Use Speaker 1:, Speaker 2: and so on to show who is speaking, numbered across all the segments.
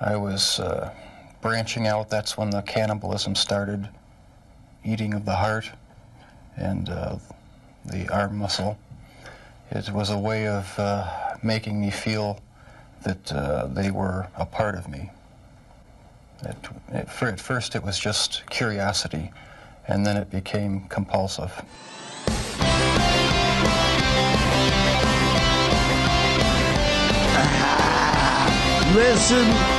Speaker 1: I was uh, branching out. That's when the cannibalism started, eating of the heart and uh, the arm muscle. It was a way of uh, making me feel that uh, they were a part of me. It, it, for, at first, it was just curiosity, and then it became compulsive.
Speaker 2: Listen,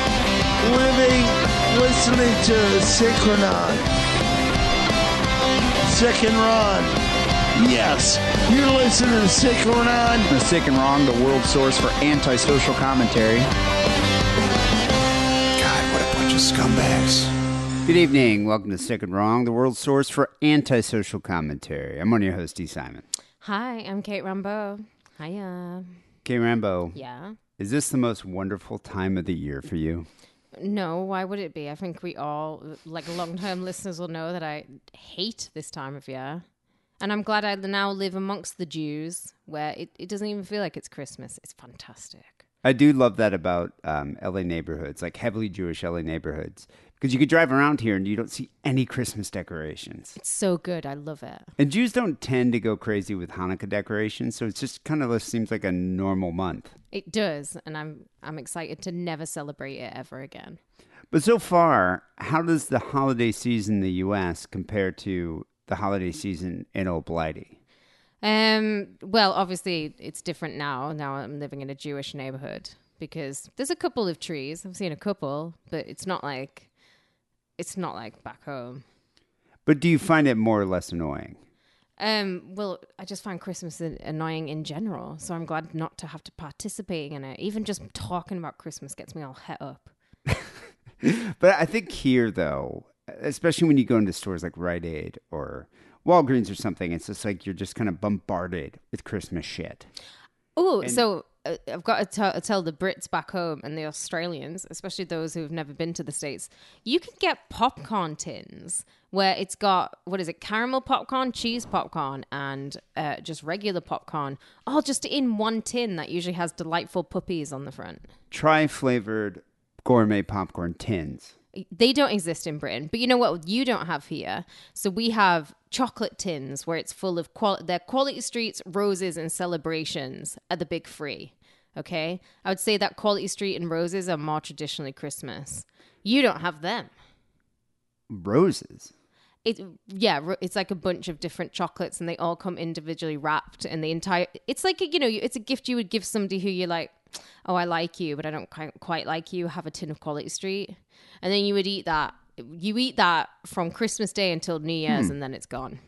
Speaker 2: listening to Sick and Wrong. Sick and Wrong. Yes, you're listening to Sick and Wrong.
Speaker 3: The Sick and Wrong, the world source for antisocial commentary.
Speaker 2: God, what a bunch of scumbags.
Speaker 3: Good evening. Welcome to Sick and Wrong, the world source for antisocial commentary. I'm one of your hosts, Dee Simon.
Speaker 4: Hi, I'm Kate Rambo. Hiya.
Speaker 3: Okay, Rambo.
Speaker 4: Yeah.
Speaker 3: Is this the most wonderful time of the year for you?
Speaker 4: No, why would it be? I think we all, like long term listeners, will know that I hate this time of year. And I'm glad I now live amongst the Jews where it, it doesn't even feel like it's Christmas. It's fantastic.
Speaker 3: I do love that about um, LA neighborhoods, like heavily Jewish LA neighborhoods, because you could drive around here and you don't see any Christmas decorations.
Speaker 4: It's so good. I love it.
Speaker 3: And Jews don't tend to go crazy with Hanukkah decorations, so it's just kind of seems like a normal month.
Speaker 4: It does. And I'm, I'm excited to never celebrate it ever again.
Speaker 3: But so far, how does the holiday season in the U.S. compare to the holiday season in Old Blighty?
Speaker 4: Um, well, obviously, it's different now. Now I'm living in a Jewish neighborhood because there's a couple of trees. I've seen a couple, but it's not like it's not like back home.
Speaker 3: But do you find it more or less annoying?
Speaker 4: Um, well, I just find Christmas annoying in general, so I'm glad not to have to participate in it. Even just talking about Christmas gets me all het up.
Speaker 3: But I think here, though, especially when you go into stores like Rite Aid or Walgreens or something, it's just like you're just kind of bombarded with Christmas shit.
Speaker 4: Oh, so I've got to tell, tell the Brits back home and the Australians, especially those who have never been to the States, you can get popcorn tins where it's got, what is it, caramel popcorn, cheese popcorn, and uh, just regular popcorn, all just in one tin that usually has delightful puppies on the front.
Speaker 3: Try flavored gourmet popcorn tins.
Speaker 4: They don't exist in Britain, but you know what you don't have here? So we have chocolate tins where it's full of qual- their quality streets, roses, and celebrations are the big three. Okay, I would say that quality street and roses are more traditionally Christmas. You don't have them.
Speaker 3: Roses.
Speaker 4: It yeah, it's like a bunch of different chocolates, and they all come individually wrapped, and the entire it's like a, you know it's a gift you would give somebody who you're like, oh I like you, but I don't quite quite like you. Have a tin of Quality Street, and then you would eat that. You eat that from Christmas Day until New Year's, hmm. and then it's gone.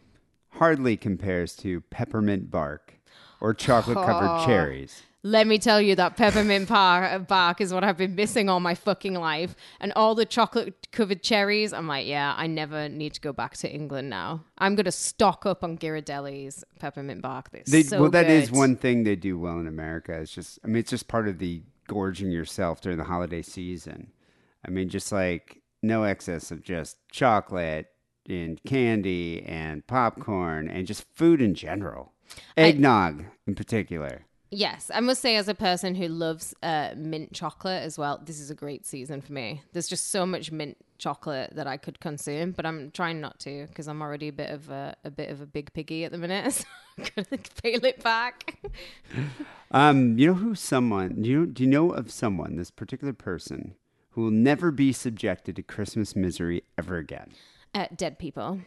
Speaker 3: Hardly compares to peppermint bark or chocolate covered cherries.
Speaker 4: Let me tell you that peppermint par- bark is what I've been missing all my fucking life. And all the chocolate covered cherries, I'm like, yeah, I never need to go back to England now. I'm going to stock up on Ghirardelli's peppermint bark. They're
Speaker 3: They,
Speaker 4: so
Speaker 3: well, that is
Speaker 4: good.
Speaker 3: one thing they do well in America. It's just, I mean, it's just part of the gorging yourself during the holiday season. I mean, just like no excess of just chocolate and candy and popcorn and just food in general. Eggnog in particular.
Speaker 4: Yes, I must say, as a person who loves uh, mint chocolate as well, this is a great season for me. There's just so much mint chocolate that I could consume, but I'm trying not to because I'm already a bit of a, a bit of a big piggy at the minute. So I'm gonna peel it back.
Speaker 3: Um, you know who someone, do you, do you know of someone, this particular person, who will never be subjected to Christmas misery ever again?
Speaker 4: Uh, dead people.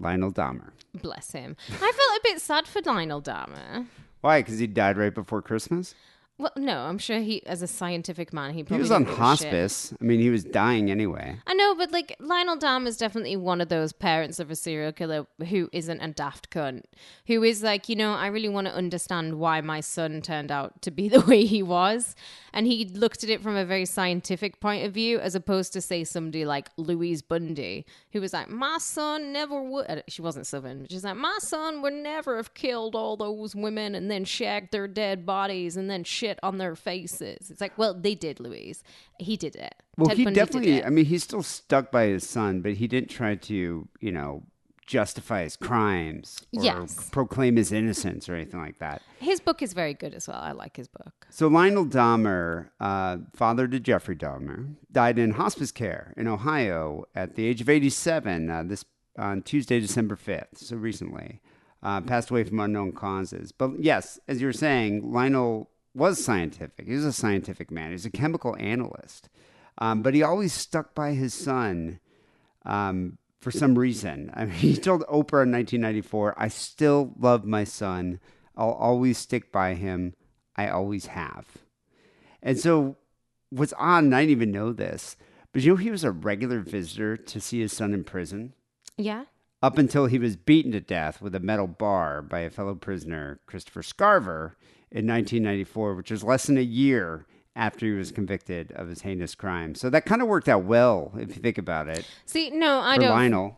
Speaker 3: Lionel Dahmer.
Speaker 4: Bless him. I felt a bit sad for Lionel Dahmer.
Speaker 3: Why? Because he died right before Christmas?
Speaker 4: Well, no, I'm sure he, as a scientific man, he
Speaker 3: He
Speaker 4: probably
Speaker 3: was on
Speaker 4: didn't give a shit.
Speaker 3: hospice. I mean, he was dying anyway.
Speaker 4: I know, but like Lionel Dahmer is definitely one of those parents of a serial killer who isn't a daft cunt, who is like, you know, I really want to understand why my son turned out to be the way he was, and he looked at it from a very scientific point of view, as opposed to say somebody like Louise Bundy, who was like, my son never would. She wasn't Southern, but she's like, my son would never have killed all those women and then shagged their dead bodies and then shit on their faces. It's like, well, they did, Louise. He did it.
Speaker 3: Well,
Speaker 4: Ted
Speaker 3: he
Speaker 4: Bundy
Speaker 3: definitely. I mean, he's still stuck by his son, but he didn't try to, you know, justify his crimes or
Speaker 4: Yes.
Speaker 3: proclaim his innocence or anything like that.
Speaker 4: His book is very good as well. I like his book.
Speaker 3: So Lionel Dahmer, uh, father to Jeffrey Dahmer, died in hospice care in Ohio at the age of 87 uh, this on Tuesday, December 5th. So recently, uh, passed away from unknown causes. But yes, as you were saying, Lionel was scientific. He was a scientific man. He was a chemical analyst, um, but he always stuck by his son. Um, for some reason, I mean, he told Oprah in 1994, "I still love my son. I'll always stick by him. I always have." And so, what's odd, and I didn't even know this, but you know, he was a regular visitor to see his son in prison
Speaker 4: Yeah.
Speaker 3: up until he was beaten to death with a metal bar by a fellow prisoner, Christopher Scarver, in 1994, which was less than a year after he was convicted of his heinous crime. So that kind of worked out well, if you think about it,
Speaker 4: See, no, I
Speaker 3: for
Speaker 4: don't.
Speaker 3: Lionel.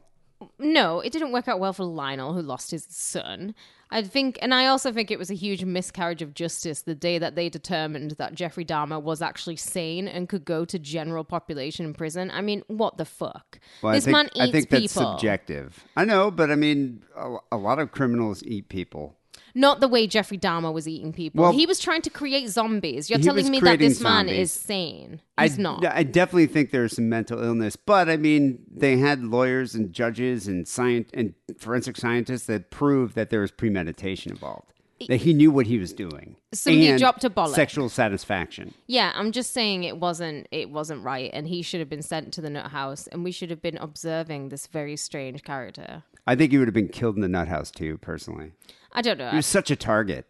Speaker 4: No, it didn't work out well for Lionel, who lost his son. I think, and I also think it was a huge miscarriage of justice the day that they determined that Jeffrey Dahmer was actually sane and could go to general population in prison. I mean, what the fuck?
Speaker 3: Well,
Speaker 4: this
Speaker 3: think,
Speaker 4: man eats
Speaker 3: I think that's
Speaker 4: people.
Speaker 3: subjective. I know, but I mean, a, a lot of criminals eat people.
Speaker 4: Not the way Jeffrey Dahmer was eating people.
Speaker 3: Well,
Speaker 4: he was trying to create zombies. You're telling me that this man is sane.
Speaker 3: I,
Speaker 4: He's not.
Speaker 3: I definitely think there's some mental illness, but I mean, they had lawyers and judges and science and forensic scientists that proved that there was premeditation involved. That he knew what he was doing.
Speaker 4: Somebody dropped a bollock.
Speaker 3: Sexual satisfaction.
Speaker 4: Yeah, I'm just saying it wasn't it wasn't right, and he should have been sent to the nut house, and we should have been observing this very strange character.
Speaker 3: I think he would have been killed in the nut house too, personally.
Speaker 4: I don't know,
Speaker 3: He was such a target.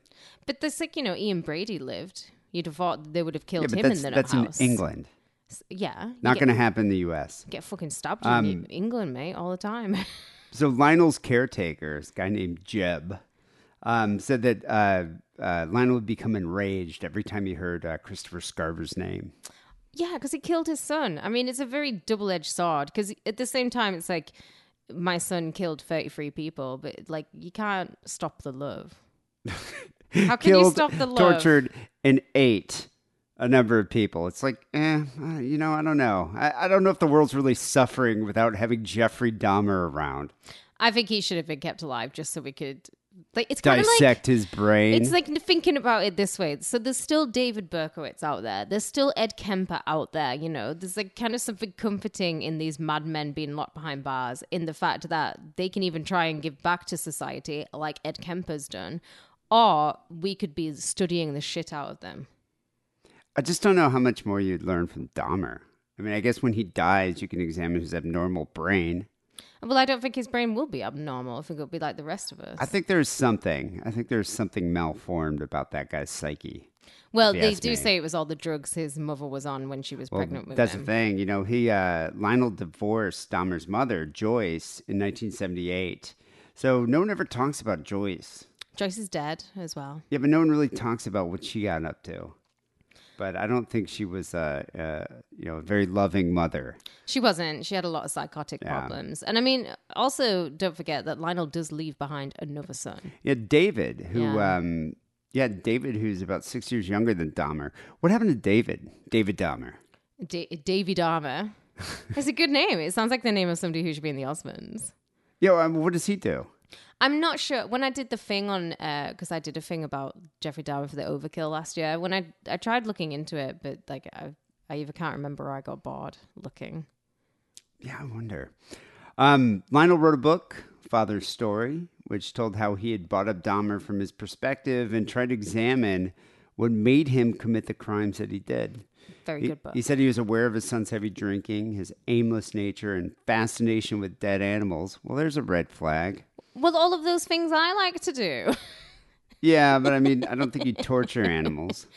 Speaker 4: but this like you know Ian Brady lived. You'd have thought they would have killed him
Speaker 3: that's,
Speaker 4: in the nut
Speaker 3: that's
Speaker 4: house.
Speaker 3: in England.
Speaker 4: Yeah,
Speaker 3: Not going to happen in the U.S.
Speaker 4: get fucking
Speaker 3: Um,
Speaker 4: in England, mate, all the time.
Speaker 3: So Lionel's caretaker, this guy named Jeb, um, said that uh, uh, Lionel would become enraged every time he heard uh, Christopher Scarver's name.
Speaker 4: yeah, because he killed his son. I mean, it's a very double edged sword. Because at the same time, it's like my son killed 33 people, but like you can't stop the love. How can you stop the love?
Speaker 3: tortured, and ate a number of people. It's like, eh, uh, you know, I don't know. I, I don't know if the world's really suffering without having Jeffrey Dahmer around.
Speaker 4: I think he should have been kept alive just so we could like it's kind of like
Speaker 3: Dissect his brain.
Speaker 4: it's like thinking about it this way. So there's still David Berkowitz out there. There's still Ed Kemper out there. You know, there's like kind of something comforting in these madmen being locked behind bars. In the fact that they can even try and give back to society, like Ed Kemper's done, or we could be studying the shit out of them.
Speaker 3: I just don't know how much more you'd learn from Dahmer. I mean, I guess when he dies, you can examine his abnormal brain.
Speaker 4: Well, I don't think his brain will be abnormal. I think it'll be like the rest of us.
Speaker 3: I think there's something. I think there's something malformed about that guy's psyche.
Speaker 4: well, they do
Speaker 3: me.
Speaker 4: say it was all the drugs his mother was on when she was
Speaker 3: Well,
Speaker 4: pregnant with
Speaker 3: that's
Speaker 4: him.
Speaker 3: That's the thing. You know, he uh, Lionel divorced Dahmer's mother, Joyce, in 1978. So no one ever talks about Joyce.
Speaker 4: Joyce is dead as well.
Speaker 3: Yeah, but no one really talks about what she got up to. But I don't think she was a, uh you know, a very loving mother.
Speaker 4: She wasn't. She had a lot of psychotic
Speaker 3: Yeah.
Speaker 4: problems. And I mean, also, don't forget that Lionel does leave behind another son.
Speaker 3: Yeah, David, who,
Speaker 4: Yeah.
Speaker 3: um, yeah, David, who's about six years younger than Dahmer. What happened to David? David Dahmer.
Speaker 4: Da- Davy Dahmer. it's a good name. It sounds like the name of somebody who should be in the Osmonds.
Speaker 3: Yeah, um, what does he do?
Speaker 4: I'm not sure. When I did the thing on, because I did a thing about Jeffrey Dahmer for the Overkill last year. When I I tried looking into it, but like I, I either can't remember or I got bored looking.
Speaker 3: Yeah, I wonder. Um, Lionel wrote a book, Father's Story, which told how he had brought up Dahmer from his perspective and tried to examine what made him commit the crimes that he did.
Speaker 4: Very
Speaker 3: He,
Speaker 4: good book.
Speaker 3: he said he was aware of his son's heavy drinking, his aimless nature, and fascination with dead animals. Well, there's a red flag.
Speaker 4: Well, all of those things I like to do.
Speaker 3: Yeah, but I mean, I don't think you torture animals.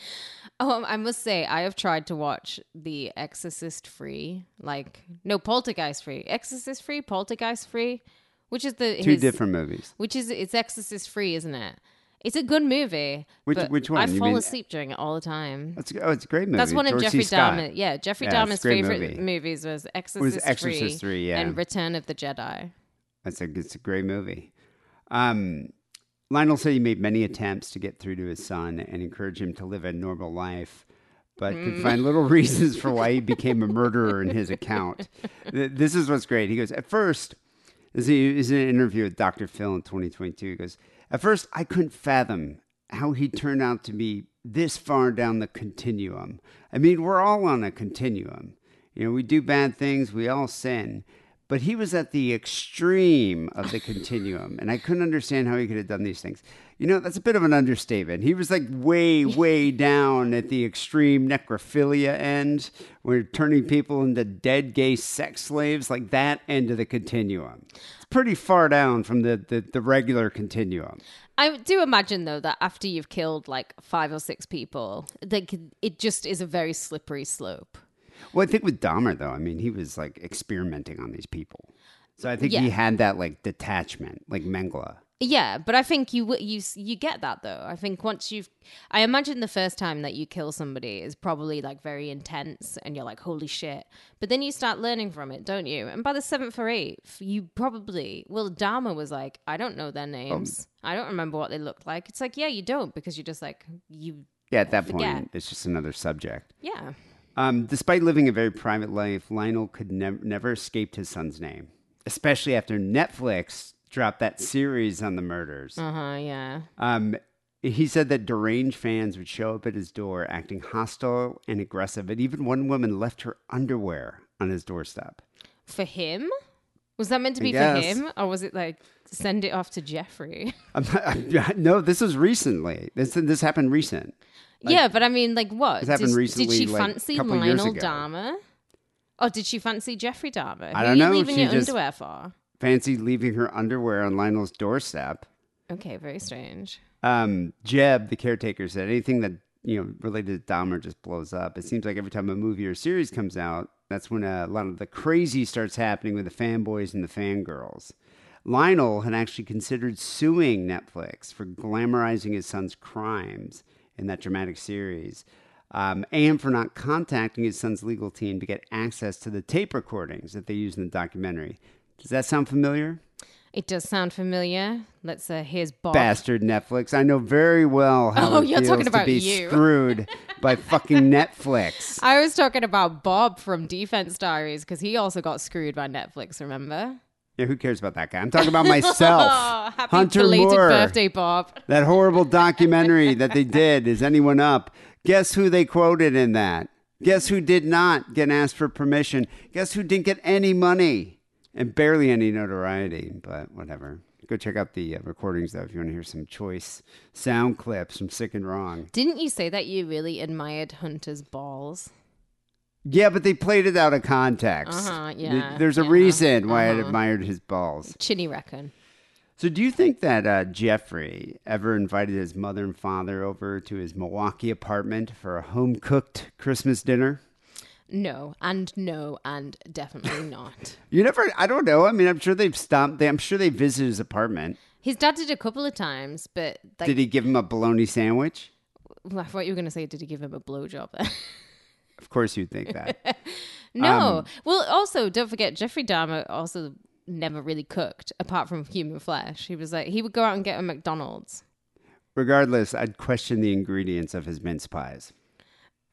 Speaker 4: Oh, I must say, I have tried to watch The Exorcist free, like no Poltergeist free, Exorcist free, Poltergeist free, which is the
Speaker 3: Two
Speaker 4: his-
Speaker 3: different movies.
Speaker 4: which is it's Exorcist free, isn't it? It's a good movie.
Speaker 3: Which- which one?
Speaker 4: I
Speaker 3: You
Speaker 4: fall
Speaker 3: mean-
Speaker 4: asleep during it all the time.
Speaker 3: That's, oh, it's a great movie.
Speaker 4: That's one of
Speaker 3: George C.
Speaker 4: Jeffrey Dahmer. Yeah, Jeffrey
Speaker 3: Yeah,
Speaker 4: Dahmer's favorite
Speaker 3: movie.
Speaker 4: movies was Exorcist,
Speaker 3: Exorcist
Speaker 4: 3,
Speaker 3: 3, yeah.
Speaker 4: and Return of the Jedi.
Speaker 3: That's a it's a great movie. Um, Lionel said he made many attempts to get through to his son and encourage him to live a normal life, but
Speaker 4: Mm.
Speaker 3: could find little reasons for why he became a murderer in his account. This is what's great. He goes, At first, This is an interview with Dr. Phil in 2022. He goes, At first, I couldn't fathom how he turned out to be this far down the continuum. I mean, we're all on a continuum. You know, we do bad things, we all sin. But he was at the extreme of the continuum, and I couldn't understand how he could have done these things. You know, that's a bit of an understatement. He was like way, way down at the extreme necrophilia end, where turning people into dead gay sex slaves, like that end of the continuum. It's pretty far down from the, the, the regular continuum.
Speaker 4: I do imagine though that after you've killed like five or six people, like it just is a very slippery slope.
Speaker 3: Well, I think with Dahmer, though, I mean, he was like experimenting on these people. So I think
Speaker 4: Yeah.
Speaker 3: he had that like detachment, like Mengele.
Speaker 4: Yeah, but I think you w- you s- you get that though. I think once you've, I imagine the first time that you kill somebody is probably like very intense, and you're like, holy shit. But then you start learning from it, don't you? And by the seventh or eighth, you probably well, Dahmer was like, I don't know their oh. names. I don't remember what they looked like. It's like, yeah, you don't because you're just like you,
Speaker 3: Yeah, at that
Speaker 4: Forget.
Speaker 3: point, it's just another subject.
Speaker 4: yeah.
Speaker 3: Um, despite living a very private life, Lionel could nev- never escape his son's name, especially after Netflix dropped that series on the murders.
Speaker 4: Uh huh. Yeah.
Speaker 3: Um, he said that deranged fans would show up at his door acting hostile and aggressive, and even one woman left her underwear on his doorstep.
Speaker 4: For him, was that meant to be for him, or was it like send it off to Jeffrey?
Speaker 3: I'm not- I'm- no, this was recently. This this happened recent.
Speaker 4: Yeah, but I mean, like, what
Speaker 3: This happened
Speaker 4: did,
Speaker 3: recently,
Speaker 4: Did she
Speaker 3: like,
Speaker 4: fancy Lionel. Dahmer? Or did she fancy Jeffrey Dahmer? Who
Speaker 3: I don't
Speaker 4: you
Speaker 3: know,
Speaker 4: leaving
Speaker 3: she
Speaker 4: your underwear for?
Speaker 3: Fancy leaving her underwear on Lionel's doorstep.
Speaker 4: Okay, very strange.
Speaker 3: Um, Jeb, the caretaker, said anything that you know related to Dahmer just blows up. It seems like every time a movie or series comes out, that's when a lot of the crazy starts happening with the fanboys and the fangirls. Lionel had actually considered suing Netflix for glamorizing his son's crimes in that dramatic series, um, and for not contacting his son's legal team to get access to the tape recordings that they use in the documentary. Does that sound familiar?
Speaker 4: It does sound familiar. Let's uh, here's Bob.
Speaker 3: bastard Netflix. I know very well how
Speaker 4: Oh,
Speaker 3: it
Speaker 4: you're
Speaker 3: feels
Speaker 4: talking
Speaker 3: to be
Speaker 4: you.
Speaker 3: screwed by fucking Netflix.
Speaker 4: I was talking about Bob from Defense Diaries because he also got screwed by Netflix. Remember?
Speaker 3: Yeah, who cares about that guy? I'm talking about myself.
Speaker 4: Oh, happy
Speaker 3: Hunter
Speaker 4: belated
Speaker 3: Moore.
Speaker 4: birthday, Bob.
Speaker 3: That horrible documentary that they did. Is anyone up? Guess who they quoted in that? Guess who did not get asked for permission? Guess who didn't get any money and barely any notoriety? But whatever. Go check out the uh, recordings though if you want to hear some choice sound clips from Sick and Wrong.
Speaker 4: Didn't you say that you really admired Hunter's balls?
Speaker 3: Yeah, but they played it out of context.
Speaker 4: Uh-huh, yeah,
Speaker 3: There's a
Speaker 4: yeah,
Speaker 3: reason why I
Speaker 4: uh-huh.
Speaker 3: admired his balls.
Speaker 4: Chinny reckon.
Speaker 3: So, do you think that uh, Jeffrey ever invited his mother and father over to his Milwaukee apartment for a home cooked Christmas dinner?
Speaker 4: No, and no, and definitely not.
Speaker 3: You never, I don't know. I mean, I'm sure they've stopped, they, I'm sure they visited his apartment.
Speaker 4: His dad did a couple of times, but like,
Speaker 3: Did he give him a bologna sandwich?
Speaker 4: I thought you were going to say, did he give him a blowjob?
Speaker 3: Of course, you'd think that.
Speaker 4: no.
Speaker 3: Um,
Speaker 4: well, also don't forget Jeffrey Dahmer also never really cooked apart from human flesh. He was like he would go out and get a McDonald's.
Speaker 3: Regardless, I'd question the ingredients of his mince pies.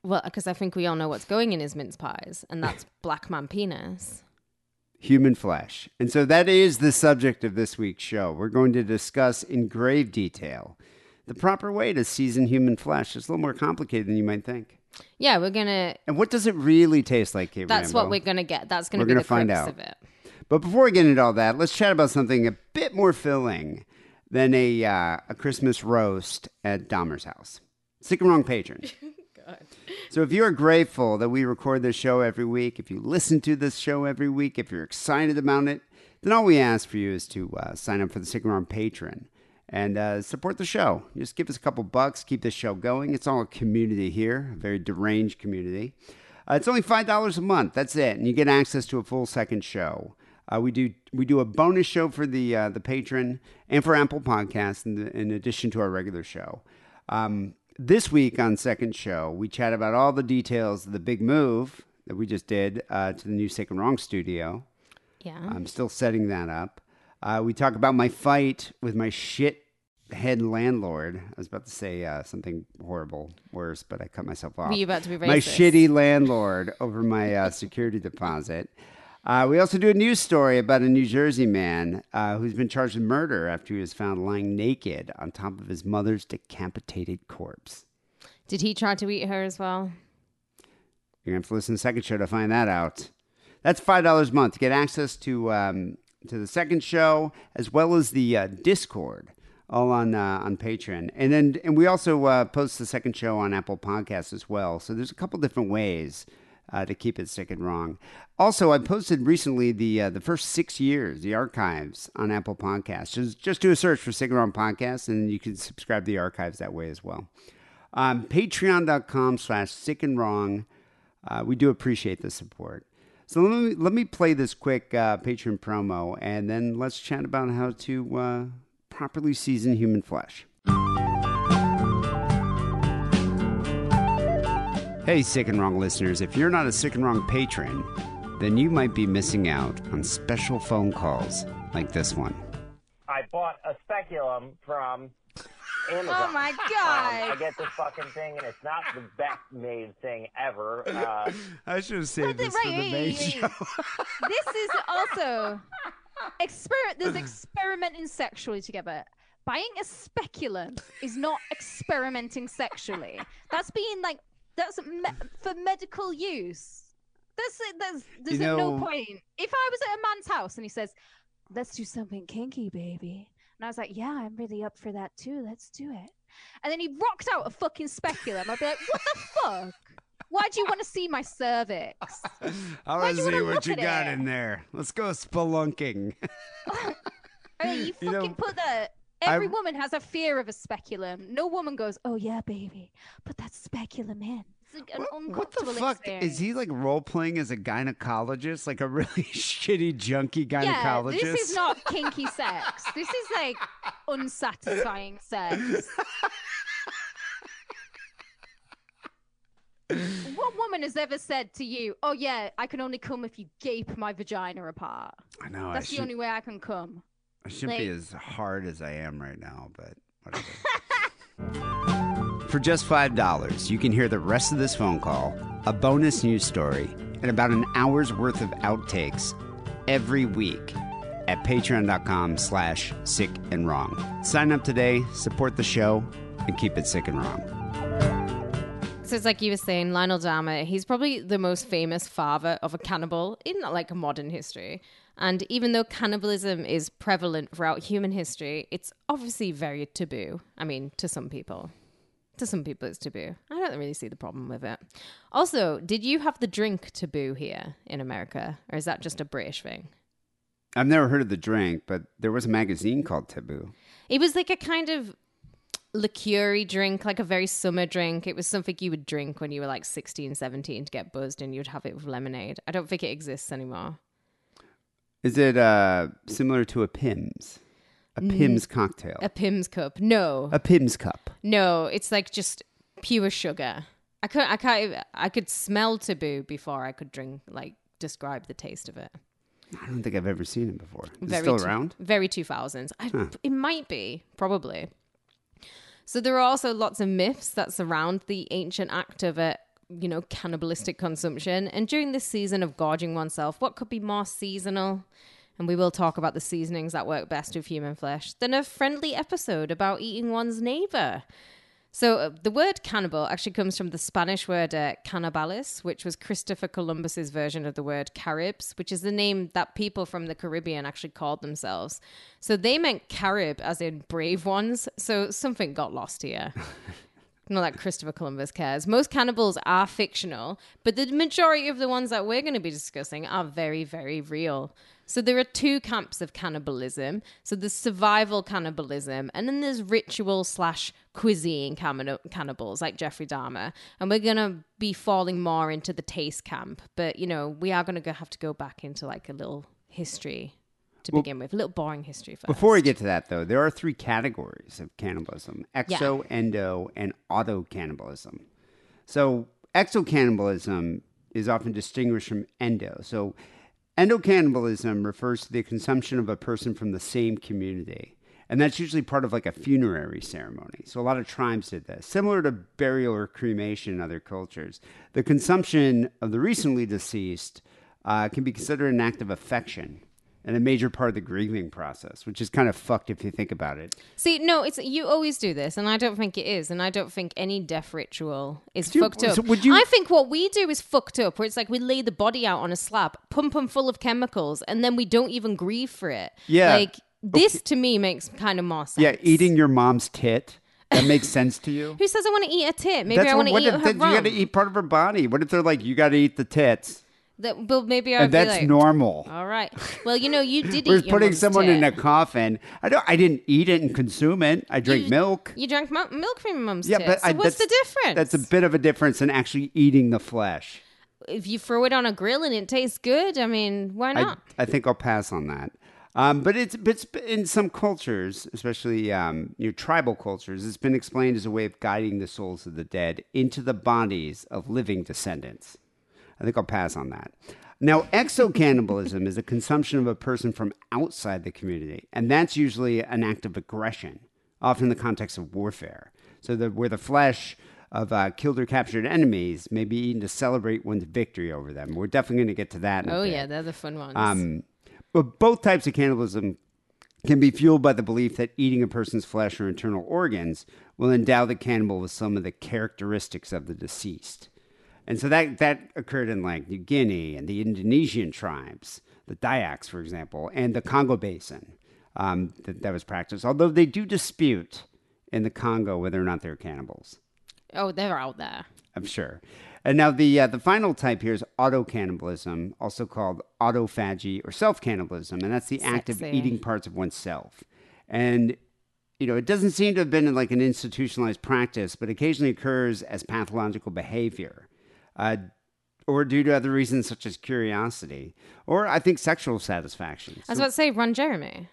Speaker 4: Well, because I think we all know what's going in his mince pies, and that's black man penis.
Speaker 3: human flesh. And so that is the subject of this week's show. We're going to discuss in grave detail the proper way to season human flesh. It's a little more complicated than you might think.
Speaker 4: Yeah, we're gonna.
Speaker 3: And what does it really taste like, Kate
Speaker 4: That's
Speaker 3: Rambo?
Speaker 4: what we're gonna get. That's gonna
Speaker 3: We're
Speaker 4: be
Speaker 3: gonna
Speaker 4: the
Speaker 3: find
Speaker 4: crux
Speaker 3: out.
Speaker 4: of it.
Speaker 3: But before we get into all that, let's chat about something a bit more filling than a, uh, a Christmas roast at Dahmer's house. Sick and Wrong patron. So if you are grateful that we record this show every week, if you listen to this show every week, if you're excited about it, then all we ask for you is to uh, sign up for the Sick and Wrong Patreon and uh, support the show. Just give us a couple bucks, keep this show going. It's all a community here, a very deranged community. Uh, it's only five dollars a month. That's it, and you get access to a full second show. Uh, we do we do a bonus show for the uh, the Patreon and for Apple Podcasts in, in addition to our regular show. Um, this week on second show, we chat about all the details of the big move that we just did uh, to the new Sick and Wrong studio.
Speaker 4: Yeah.
Speaker 3: I'm still setting that up. Uh, we talk about my fight with my shit head landlord. I was about to say uh, something horrible, worse, but I cut myself off.
Speaker 4: Were you about to be
Speaker 3: My shitty landlord over my uh, security deposit. Uh, we also do a news story about a New Jersey man uh, who's been charged with murder after he was found lying naked on top of his mother's decapitated corpse.
Speaker 4: Did he try to eat her as well?
Speaker 3: You're gonna have to listen to the second show to find that out. That's five dollars a month to get access to um, to the second show as well as the uh, Discord, all on uh, on Patreon, and then and we also uh, post the second show on Apple Podcasts as well. So there's a couple different ways uh, to keep it sick and wrong. Also, I posted recently the uh, the first six years, the archives on Apple Podcasts. Just just do a search for Sick and Wrong Podcast, and you can subscribe to the archives that way as well. Um, Patreon.com slash Sick and Wrong. Uh, we do appreciate the support. So let me let me play this quick uh, Patreon promo, and then let's chat about how to uh, properly season human flesh. Hey, Sick and Wrong listeners, if you're not a Sick and Wrong patron, then you might be missing out on special phone calls like this one.
Speaker 5: I bought a speculum from Amazon.
Speaker 6: Oh my
Speaker 5: Um, I get this fucking thing, and it's not the best made thing ever. Uh,
Speaker 3: I should have saved
Speaker 6: this for the main show. this is also experiment. There's experimenting sexually together. Buying a speculum is not experimenting sexually. That's being like that's me- for medical use. That's that's there's
Speaker 3: You
Speaker 6: no point. If I was at a man's house and he says, "Let's do something kinky, baby," and I was like, "Yeah, I'm really up for that too. Let's do it." And then he rocked out a fucking speculum. I'd be like, "What the fuck? Why do you want to see my cervix?"
Speaker 3: I want to see what you got
Speaker 6: it?
Speaker 3: in there. Let's go spelunking.
Speaker 6: Mean, you
Speaker 3: You
Speaker 6: fucking
Speaker 3: know,
Speaker 6: put the. Every
Speaker 3: I-
Speaker 6: woman has a fear of a speculum. No woman goes, "Oh yeah, baby, put that speculum in." Like
Speaker 3: What, what the fuck
Speaker 6: experience.
Speaker 3: is he like role playing as a gynecologist, like a really shitty junky gynecologist?
Speaker 6: Yeah, this is not kinky sex. This is like unsatisfying sex. What woman has ever said to you, "Oh yeah, I can only come if you gape my vagina apart"?
Speaker 3: I know. I,
Speaker 6: That's the
Speaker 3: should,
Speaker 6: only way I can come.
Speaker 3: I shouldn't be as hard as I am right now, but whatever. For just $5, you can hear the rest of this phone call, a bonus news story, and about an hour's worth of outtakes every week at patreon.com slash sick and wrong. Sign up today, support the show, and keep it sick and wrong.
Speaker 4: So it's like you were saying, Lionel Dahmer, he's probably the most famous father of a cannibal in like modern history. And even though cannibalism is prevalent throughout human history, it's obviously very taboo. I mean, to some people. To some people, it's taboo. I don't really see the problem with it. Also, did you have the drink taboo here in America? Or is that just a British thing?
Speaker 3: I've never heard of the drink, but there was a magazine called Taboo.
Speaker 4: It was like a kind of liqueur drink, like a very summer drink. It was something you would drink when you were like 16, 17 to get buzzed, and you'd have it with lemonade. I don't think it exists anymore.
Speaker 3: Is it uh, similar to a Pimm's? A Pimm's cocktail?
Speaker 4: A Pimm's cup? No,
Speaker 3: A Pimm's cup.
Speaker 4: no. It's like just pure sugar. I could, I can't. I could smell taboo before I could drink. Like describe the taste of it.
Speaker 3: I don't think I've ever seen it before. Is it
Speaker 4: very
Speaker 3: still
Speaker 4: two-
Speaker 3: around?
Speaker 4: Very 2000s. I, It might be, probably. So there are also lots of myths that surround the ancient act of a, you know, cannibalistic consumption. And during this season of gorging oneself, what could be more seasonal? And we will talk about the seasonings that work best with human flesh than a friendly episode about eating one's neighbor. So uh, the word cannibal actually comes from the Spanish word uh, cannibalis, which was Christopher Columbus's version of the word Caribs, which is the name that people from the Caribbean actually called themselves. So they meant Carib as in brave ones. So something got lost here. Not that Christopher Columbus cares. Most cannibals are fictional, but the majority of the ones that we're going to be discussing are very, very real. So there are two camps of cannibalism. So there's survival cannibalism, and then there's ritual slash cuisine cannibals like Jeffrey Dahmer. And we're going to be falling more into the taste camp. But, you know, we are going to have to go back into like a little history to begin with, a little boring history first.
Speaker 3: Before we get to that, though, there are three categories of cannibalism exo, endo, and auto cannibalism. So, exo cannibalism is often distinguished from endo. So, endo cannibalism refers to the consumption of a person from the same community. And that's usually part of like a funerary ceremony. So, a lot of tribes did this. Similar to burial or cremation in other cultures, the consumption of the recently deceased uh, can be considered an act of affection and a major part of the grieving process, which is kind of fucked if you think about it.
Speaker 4: See, no, it's you always do this, and I don't think it is, and I don't think any death ritual is
Speaker 3: you-
Speaker 4: fucked up.
Speaker 3: so would you-
Speaker 4: I think what we do is fucked up, where it's like we lay the body out on a slab, pump them full of chemicals, and then we don't even grieve for it.
Speaker 3: Yeah.
Speaker 4: like this to me makes kind of more sense.
Speaker 3: Yeah, eating your mom's tit. That makes sense to you?
Speaker 4: Who says I want to eat a tit? Maybe I want to eat
Speaker 3: if
Speaker 4: her
Speaker 3: You got to eat part of her body. What if they're like, you got to eat the tits?
Speaker 4: That, but maybe I'd
Speaker 3: that's
Speaker 4: like,
Speaker 3: normal.
Speaker 4: all right. Well, you know, you did your
Speaker 3: putting someone in a coffin, I don't. I didn't eat it and consume it. I drank
Speaker 4: You-
Speaker 3: milk.
Speaker 4: You drank milk from your mum's
Speaker 3: Yeah,
Speaker 4: tit.
Speaker 3: but
Speaker 4: so
Speaker 3: I,
Speaker 4: what's the difference?
Speaker 3: That's a bit of a difference than actually eating the flesh.
Speaker 4: if you throw it on a grill and it tastes good, I mean, why not?
Speaker 3: I think I'll pass on that. Um, but it's, but it's in some cultures, especially um, you know, tribal cultures, it's been explained as a way of guiding the souls of the dead into the bodies of living descendants. I think I'll pass on that. Now, exocannibalism is the consumption of a person from outside the community, and that's usually an act of aggression, often in the context of warfare. So, the, where the flesh of uh, killed or captured enemies may be eaten to celebrate one's victory over them. We're definitely going to get to that. In a
Speaker 4: oh yeah, they're the fun ones.
Speaker 3: Um, but both types of cannibalism can be fueled by the belief that eating a person's flesh or internal organs will endow the cannibal with some of the characteristics of the deceased. And so that, that occurred in like New Guinea and the Indonesian tribes, the Dayaks, for example, and the Congo Basin. Um, that, that was practiced, although they do dispute in the Congo whether or not they're cannibals.
Speaker 4: oh, they're out there.
Speaker 3: I'm sure. And now the uh, the final type here is autocannibalism, also called autophagy or self cannibalism, and that's the act of eating parts of oneself. And you know, it doesn't seem to have been like an institutionalized practice, but occasionally occurs as pathological behavior, uh, or due to other reasons such as curiosity, or I think sexual satisfaction.
Speaker 4: I was
Speaker 3: So-
Speaker 4: about to say, Ron Jeremy.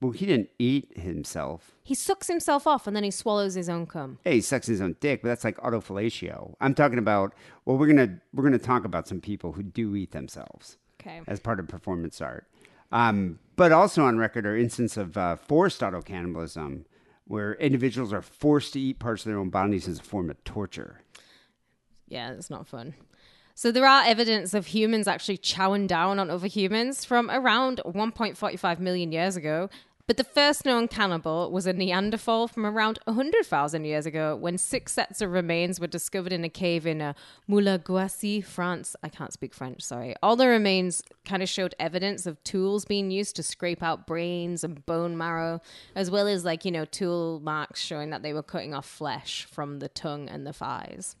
Speaker 3: well, he didn't eat himself.
Speaker 4: He sucks himself off and then he swallows his own cum.
Speaker 3: Hey, he sucks his own dick, but that's like autofellatio. I'm talking about. Well, we're gonna we're gonna talk about some people who do eat themselves
Speaker 4: Okay.
Speaker 3: as part of performance art. Um, but also on record are instances of uh, forced autocannibalism, where individuals are forced to eat parts of their own bodies as a form of torture.
Speaker 4: Yeah, it's not fun. So there are evidence of humans actually chowing down on other humans from around 1.45 million years ago. But the first known cannibal was a Neanderthal from around 100,000 years ago when six sets of remains were discovered in a cave in uh, Moula-Guercy, France. I can't speak French, sorry. All the remains kind of showed evidence of tools being used to scrape out brains and bone marrow, as well as, like, you know, tool marks showing that they were cutting off flesh from the tongue and the thighs.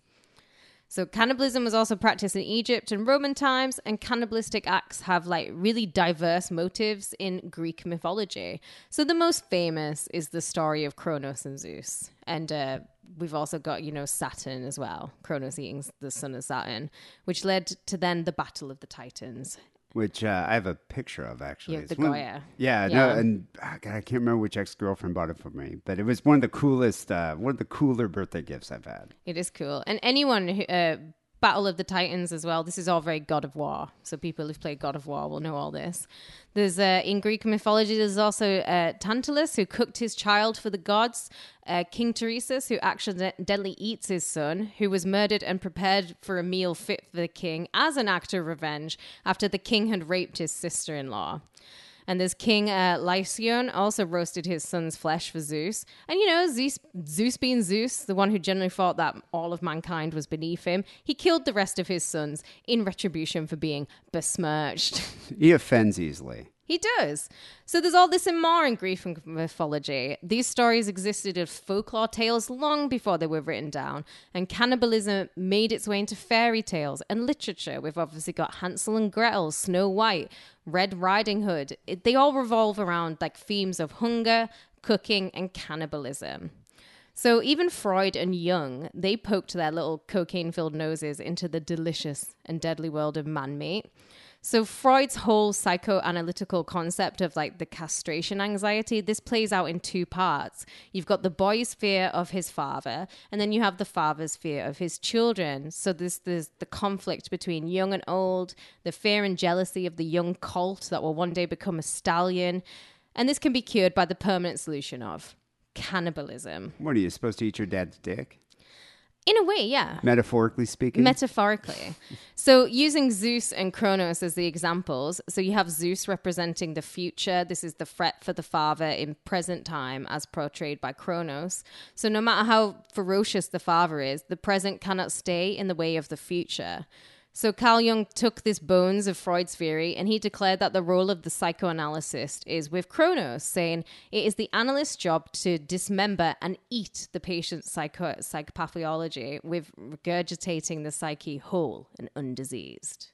Speaker 4: So cannibalism was also practiced in Egypt and Roman times, and cannibalistic acts have like really diverse motives in Greek mythology. So the most famous is the story of Kronos and Zeus, and uh, we've also got you know Saturn as well, Kronos eating the son of Saturn, which led to then the Battle of the Titans.
Speaker 3: Which uh, I have a picture of actually. It's
Speaker 4: the
Speaker 3: one-
Speaker 4: Goya.
Speaker 3: Yeah,
Speaker 4: Yeah.
Speaker 3: no, and ah, God, I can't remember which ex girlfriend bought it for me, but it was one of the coolest, uh, one of the cooler birthday gifts I've had.
Speaker 4: It is cool. And anyone who, uh, Battle of the Titans as well. This is all very God of War. So people who've played God of War will know all this. There's uh, in Greek mythology. There's also uh, Tantalus who cooked his child for the gods. Uh, King Teresus who accidentally eats his son, who was murdered and prepared for a meal fit for the king as an act of revenge after the king had raped his sister-in-law. And this King uh, Lycaon also roasted his son's flesh for Zeus. And you know, Zeus, Zeus being Zeus, the one who generally thought that all of mankind was beneath him, he killed the rest of his sons in retribution for being besmirched.
Speaker 3: He offends easily.
Speaker 4: He does. So there's all this more in Greek mythology. These stories existed as folklore tales long before they were written down, and cannibalism made its way into fairy tales and literature. We've obviously got Hansel and Gretel, Snow White, Red Riding Hood. It, they all revolve around like themes of hunger, cooking, and cannibalism. So even Freud and Jung, they poked their little cocaine-filled noses into the delicious and deadly world of man meat. So Freud's whole psychoanalytical concept of like the castration anxiety, this plays out in two parts. You've got the boy's fear of his father, and then you have the father's fear of his children. So this there's the conflict between young and old, the fear and jealousy of the young colt that will one day become a stallion. And this can be cured by the permanent solution of cannibalism.
Speaker 3: What are you supposed to eat your dad's dick?
Speaker 4: In a way, yeah.
Speaker 3: metaphorically speaking.
Speaker 4: Metaphorically. So, using Zeus and Kronos as the examples, so you have Zeus representing the future. This is the fret for the father in present time, as portrayed by Kronos. So, no matter how ferocious the father is, the present cannot stay in the way of the future. So Carl Jung took this bones of Freud's theory and he declared that the role of the psychoanalyst is with Kronos, saying it is the analyst's job to dismember and eat the patient's psycho- psychopathology with regurgitating the psyche whole and undiseased.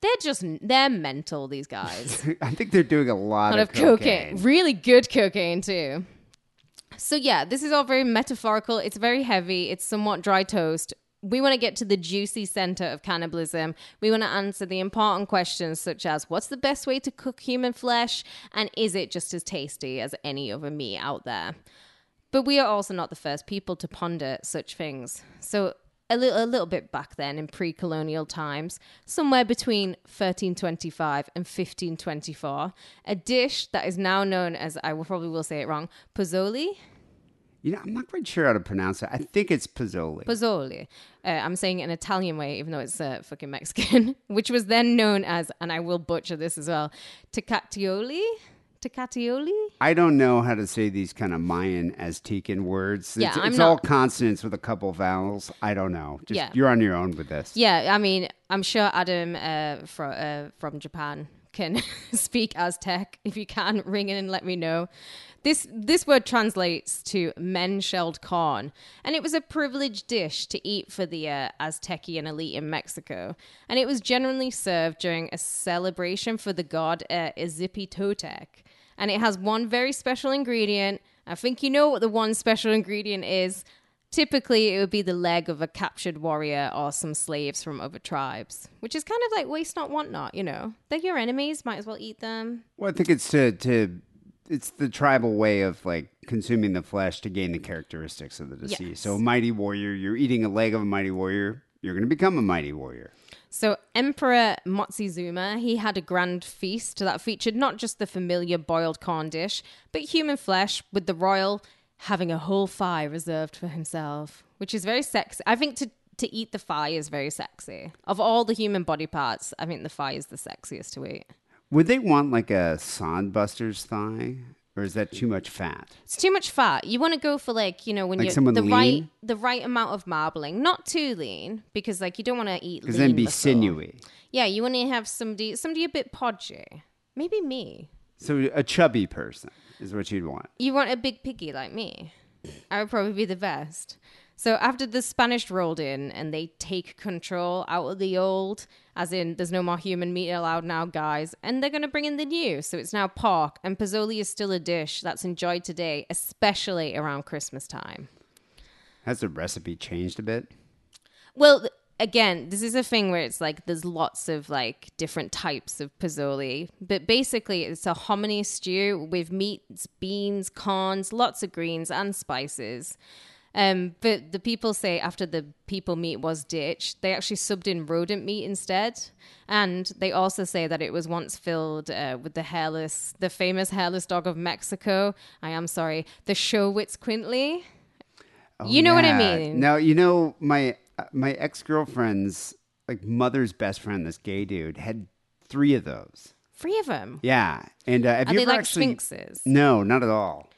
Speaker 4: They're just, they're mental, these guys.
Speaker 3: I think they're doing a lot,
Speaker 4: lot
Speaker 3: of,
Speaker 4: of cocaine. Really good cocaine, too. So, yeah, this is all very metaphorical. It's very heavy. It's somewhat dry toast. We want to get to the juicy center of cannibalism. We want to answer the important questions such as what's the best way to cook human flesh? And is it just as tasty as any other meat out there? But we are also not the first people to ponder such things. So, a little, a little bit back then in pre colonial times, somewhere between 1325 and 1524, a dish that is now known as, I will probably will say it wrong, pozzoli.
Speaker 3: You know, I'm not quite sure how to pronounce it. I think it's Pozzoli.
Speaker 4: Pozzoli. Uh, I'm saying it in Italian way, even though it's uh, fucking Mexican, which was then known as, and I will butcher this as well, Tecatioli? Tecatioli?
Speaker 3: I don't know how to say these kind of Mayan Aztecan words.
Speaker 4: Yeah,
Speaker 3: it's,
Speaker 4: I'm
Speaker 3: it's
Speaker 4: not-
Speaker 3: all consonants with a couple vowels. I don't know. Just
Speaker 4: Yeah.
Speaker 3: you're on your own with this.
Speaker 4: Yeah, I mean, I'm sure Adam uh, fro- uh, from Japan can speak Aztec. If you can, ring in and let me know. This this word translates to men shelled corn, and it was a privileged dish to eat for the uh, Aztecian elite in Mexico, and it was generally served during a celebration for the god uh. And it has one very special ingredient. I think you know what the one special ingredient is. Typically, it would be the leg of a captured warrior or some slaves from other tribes, which is kind of like waste not, want not, you know. They're your enemies, might as well eat them.
Speaker 3: Well, I think it's to to it's the tribal way of like consuming the flesh to gain the characteristics of the deceased.
Speaker 4: Yes.
Speaker 3: So, a mighty warrior, you're eating a leg of a mighty warrior, you're going to become a mighty warrior.
Speaker 4: So, Emperor Moctezuma, he had a grand feast that featured not just the familiar boiled corn dish, but human flesh with the royal having a whole thigh reserved for himself, which is very sexy. I think to to eat the thigh is very sexy. Of all the human body parts, I think the thigh is the sexiest to eat.
Speaker 3: Would they want like a Sodbuster's thigh, or is that too much fat?
Speaker 4: It's too much fat. You want to go for like you know when
Speaker 3: Like
Speaker 4: you're
Speaker 3: someone
Speaker 4: the
Speaker 3: lean?
Speaker 4: right the right amount of marbling, not too lean because like you don't want to eat
Speaker 3: Because then be
Speaker 4: muscle.
Speaker 3: sinewy.
Speaker 4: Yeah, you want to have somebody somebody a bit podgy. Maybe me.
Speaker 3: So a chubby person is what you'd want.
Speaker 4: You want a big piggy like me. I would probably be the best. So after the Spanish rolled in and they take control out of the old, as in there's no more human meat allowed now, guys, and they're going to bring in the new. So it's now pork, and pozzoli is still a dish that's enjoyed today, especially around Christmas time.
Speaker 3: Has the recipe changed a bit?
Speaker 4: Well, again, this is a thing where it's like there's lots of like different types of pozzoli, but basically it's a hominy stew with meats, beans, corns, lots of greens and spices. Um, but the people say after the people meat was ditched, they actually subbed in rodent meat instead, and they also say that it was once filled uh, with the hairless, the famous hairless dog of Mexico. I am sorry, the Xoloitzcuintli. you know what I
Speaker 3: Oh,
Speaker 4: mean?
Speaker 3: Now you know my uh, my ex girlfriend's like mother's best friend, this gay dude, had three of those.
Speaker 4: Three of them.
Speaker 3: Yeah, and uh, have
Speaker 4: Are
Speaker 3: you
Speaker 4: they
Speaker 3: ever
Speaker 4: like
Speaker 3: actually?
Speaker 4: sphynxes?
Speaker 3: No, not at all.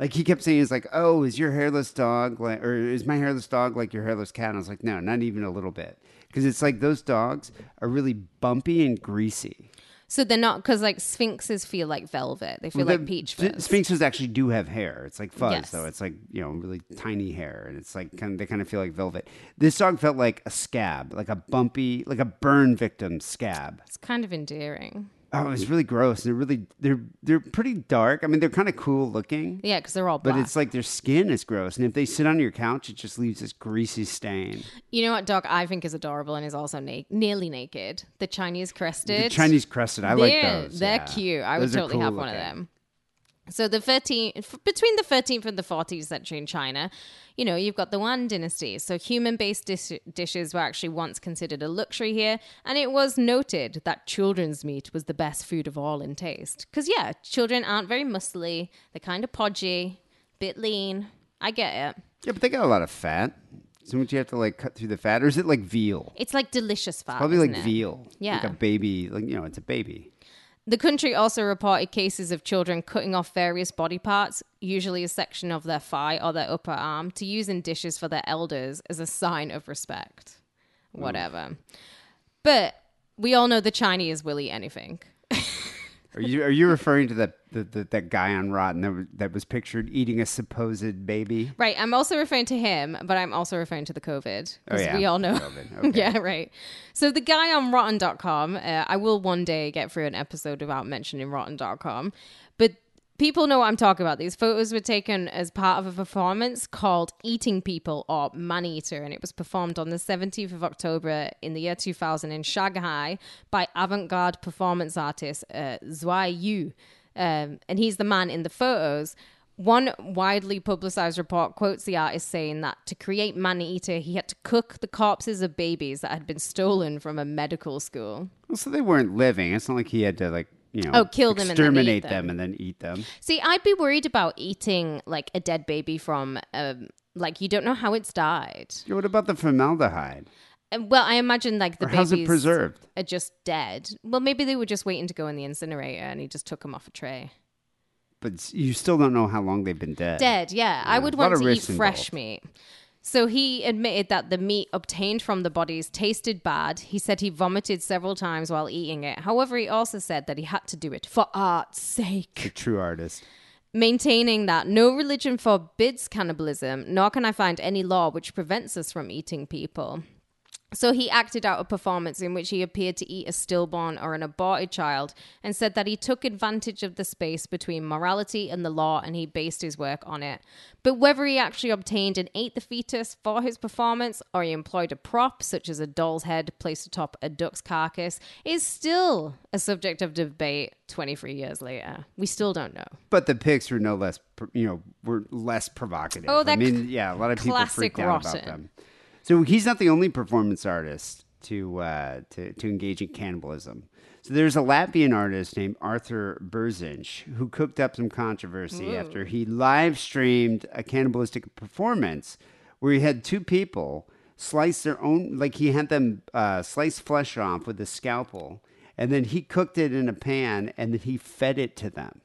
Speaker 3: Like he kept saying, "He's like, oh, is your hairless dog like, or is my hairless dog like your hairless cat?" And I was like, "No, not even a little bit," because it's like those dogs are really bumpy and greasy.
Speaker 4: So they're not because like sphynxes feel like velvet. They feel
Speaker 3: Well,
Speaker 4: like peach fuzz.
Speaker 3: Sphynxes actually do have hair. It's like fuzz,
Speaker 4: Yes.
Speaker 3: though. It's like you know, really tiny hair, and it's like kind of they kind of feel like velvet. This dog felt like a scab, like a bumpy, like a burn victim scab.
Speaker 4: It's kind of endearing.
Speaker 3: Oh, it was really gross. They're really they're they're pretty dark. I mean, they're kind of cool looking.
Speaker 4: Yeah, because they're all
Speaker 3: But it's like their skin is gross, and if they sit on your couch, it just leaves this greasy stain.
Speaker 4: you know what dog I think is adorable and is also na- nearly naked? The Chinese crested.
Speaker 3: The Chinese crested, I like
Speaker 4: They're-
Speaker 3: those.
Speaker 4: They're
Speaker 3: yeah.
Speaker 4: cute. I
Speaker 3: Those
Speaker 4: would totally
Speaker 3: cool
Speaker 4: have one of them. So the 13 f- between the 13th and the 14th century in China, you know, you've got the Yuan dynasty. So human-based dis- dishes were actually once considered a luxury here, and it was noted that children's meat was the best food of all in taste. Cuz yeah, children aren't very muscly. They're kind of podgy, bit lean. I get it.
Speaker 3: Yeah, but they got a lot of fat. So would you have to like cut through the fat, or is it like veal?
Speaker 4: It's like delicious fat.
Speaker 3: Probably like
Speaker 4: it?
Speaker 3: veal. like
Speaker 4: Yeah.
Speaker 3: a baby. Like you know, it's a baby.
Speaker 4: The country also reported cases of children cutting off various body parts, usually a section of their thigh or their upper arm, to use in dishes for their elders as a sign of respect. Whatever. But we all know the Chinese will eat anything.
Speaker 3: Are you are you referring to that the, the, that guy on Rotten that was, that was pictured eating a supposed baby?
Speaker 4: Right. I'm also referring to him, but I'm also referring to the COVID.
Speaker 3: Oh,
Speaker 4: Because
Speaker 3: yeah.
Speaker 4: we all know.
Speaker 3: Okay.
Speaker 4: yeah, right. So the guy on rotten.com, uh, I will one day get through an episode without mentioning rotten.com, people know what I'm talking about. These photos were taken as part of a performance called Eating People or Man Eater, and it was performed on the 17th of October in the year 2000 in Shanghai by avant garde performance artist uh, Zhu Yu. Um, and he's the man in the photos. One widely publicized report quotes the artist saying that to create Man Eater, he had to cook the corpses of babies that had been stolen from a medical school.
Speaker 3: Well, so they weren't living. It's not like he had to like you know
Speaker 4: Oh, kill them and then eat
Speaker 3: exterminate
Speaker 4: them.
Speaker 3: them and then eat them.
Speaker 4: See, I'd be worried about eating like a dead baby from, um, like, you don't know how it's died.
Speaker 3: Yeah, What about the formaldehyde?
Speaker 4: And, well, I imagine like the
Speaker 3: Or how's it
Speaker 4: babies
Speaker 3: preserved?
Speaker 4: are just dead. Well, maybe they were just waiting to go in the incinerator and he just took them off a tray.
Speaker 3: But s- you still don't know how long they've been dead.
Speaker 4: Dead, yeah. I would
Speaker 3: lot
Speaker 4: want
Speaker 3: of
Speaker 4: to eat
Speaker 3: risks
Speaker 4: fresh
Speaker 3: involved.
Speaker 4: meat. So he admitted that the meat obtained from the bodies tasted bad. He said he vomited several times while eating it. However, he also said that he had to do it for art's sake.
Speaker 3: A true artist.
Speaker 4: maintaining that no religion forbids cannibalism, nor can I find any law which prevents us from eating people. So he acted out a performance in which he appeared to eat a stillborn or an aborted child and said that he took advantage of the space between morality and the law and he based his work on it. But whether he actually obtained and ate the fetus for his performance or he employed a prop such as a doll's head placed atop a duck's carcass is still a subject of debate 23 years later. We still don't know.
Speaker 3: But the pics were no less, you know, were less provocative.
Speaker 4: Oh,
Speaker 3: I
Speaker 4: that
Speaker 3: mean, yeah, a lot of people freaked out about them. So he's not the only performance artist to uh, to to engage in cannibalism. So there's a Latvian artist named Arthur Berzinch who cooked up some controversy after he live streamed a cannibalistic performance where he had two people slice their own, like he had them uh, slice flesh off with a scalpel, and then he cooked it in a pan and then he fed it to them.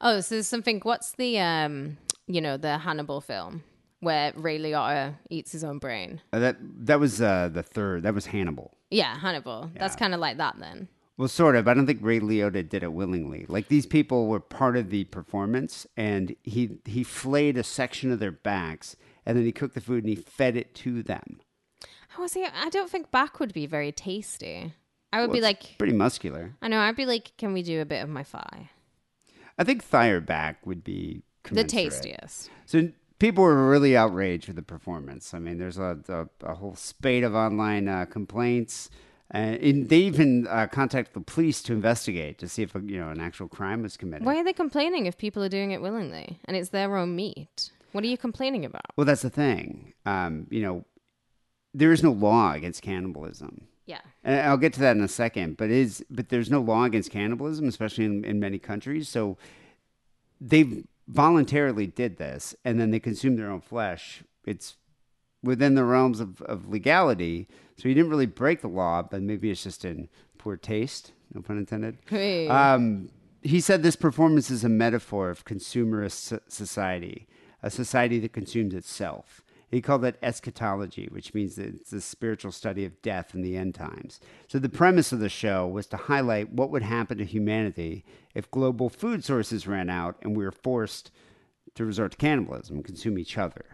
Speaker 4: Oh, so there's something. What's the um, you know, the Hannibal film where Ray Liotta eats his own brain?
Speaker 3: Uh, that that was uh, the third. That was Hannibal.
Speaker 4: Yeah, Hannibal. That's kind of like that then.
Speaker 3: Well, sort of. I don't think Ray Liotta did it willingly. Like these people were part of the performance, and he he flayed a section of their backs, and then he cooked the food and he fed it to them.
Speaker 4: How was he? I don't think back would be very tasty. I would
Speaker 3: Well,
Speaker 4: be like,
Speaker 3: pretty muscular.
Speaker 4: I know. I'd be like, can we do a bit of my thigh?
Speaker 3: I think thigh or back would be
Speaker 4: The tastiest.
Speaker 3: So people were really outraged with the performance. I mean, there's a, a, a whole spate of online uh, complaints. Uh, and they even uh, contacted the police to investigate to see if you know an actual crime was committed.
Speaker 4: Why are they complaining if people are doing it willingly and it's their own meat? What are you complaining about?
Speaker 3: Well, that's the thing. Um, you know, there is no law against cannibalism.
Speaker 4: Yeah.
Speaker 3: And I'll get to that in a second, but is but there's no law against cannibalism, especially in, in many countries. So they voluntarily did this, and then they consumed their own flesh. It's within the realms of, of legality. So he didn't really break the law, but maybe it's just in poor taste. No pun intended.
Speaker 4: Hey.
Speaker 3: Um, he said this performance is a metaphor of consumerist society, a society that consumes itself. He called it eschatology, which means it's the spiritual study of death and the end times. So the premise of the show was to highlight what would happen to humanity if global food sources ran out and we were forced to resort to cannibalism and consume each other.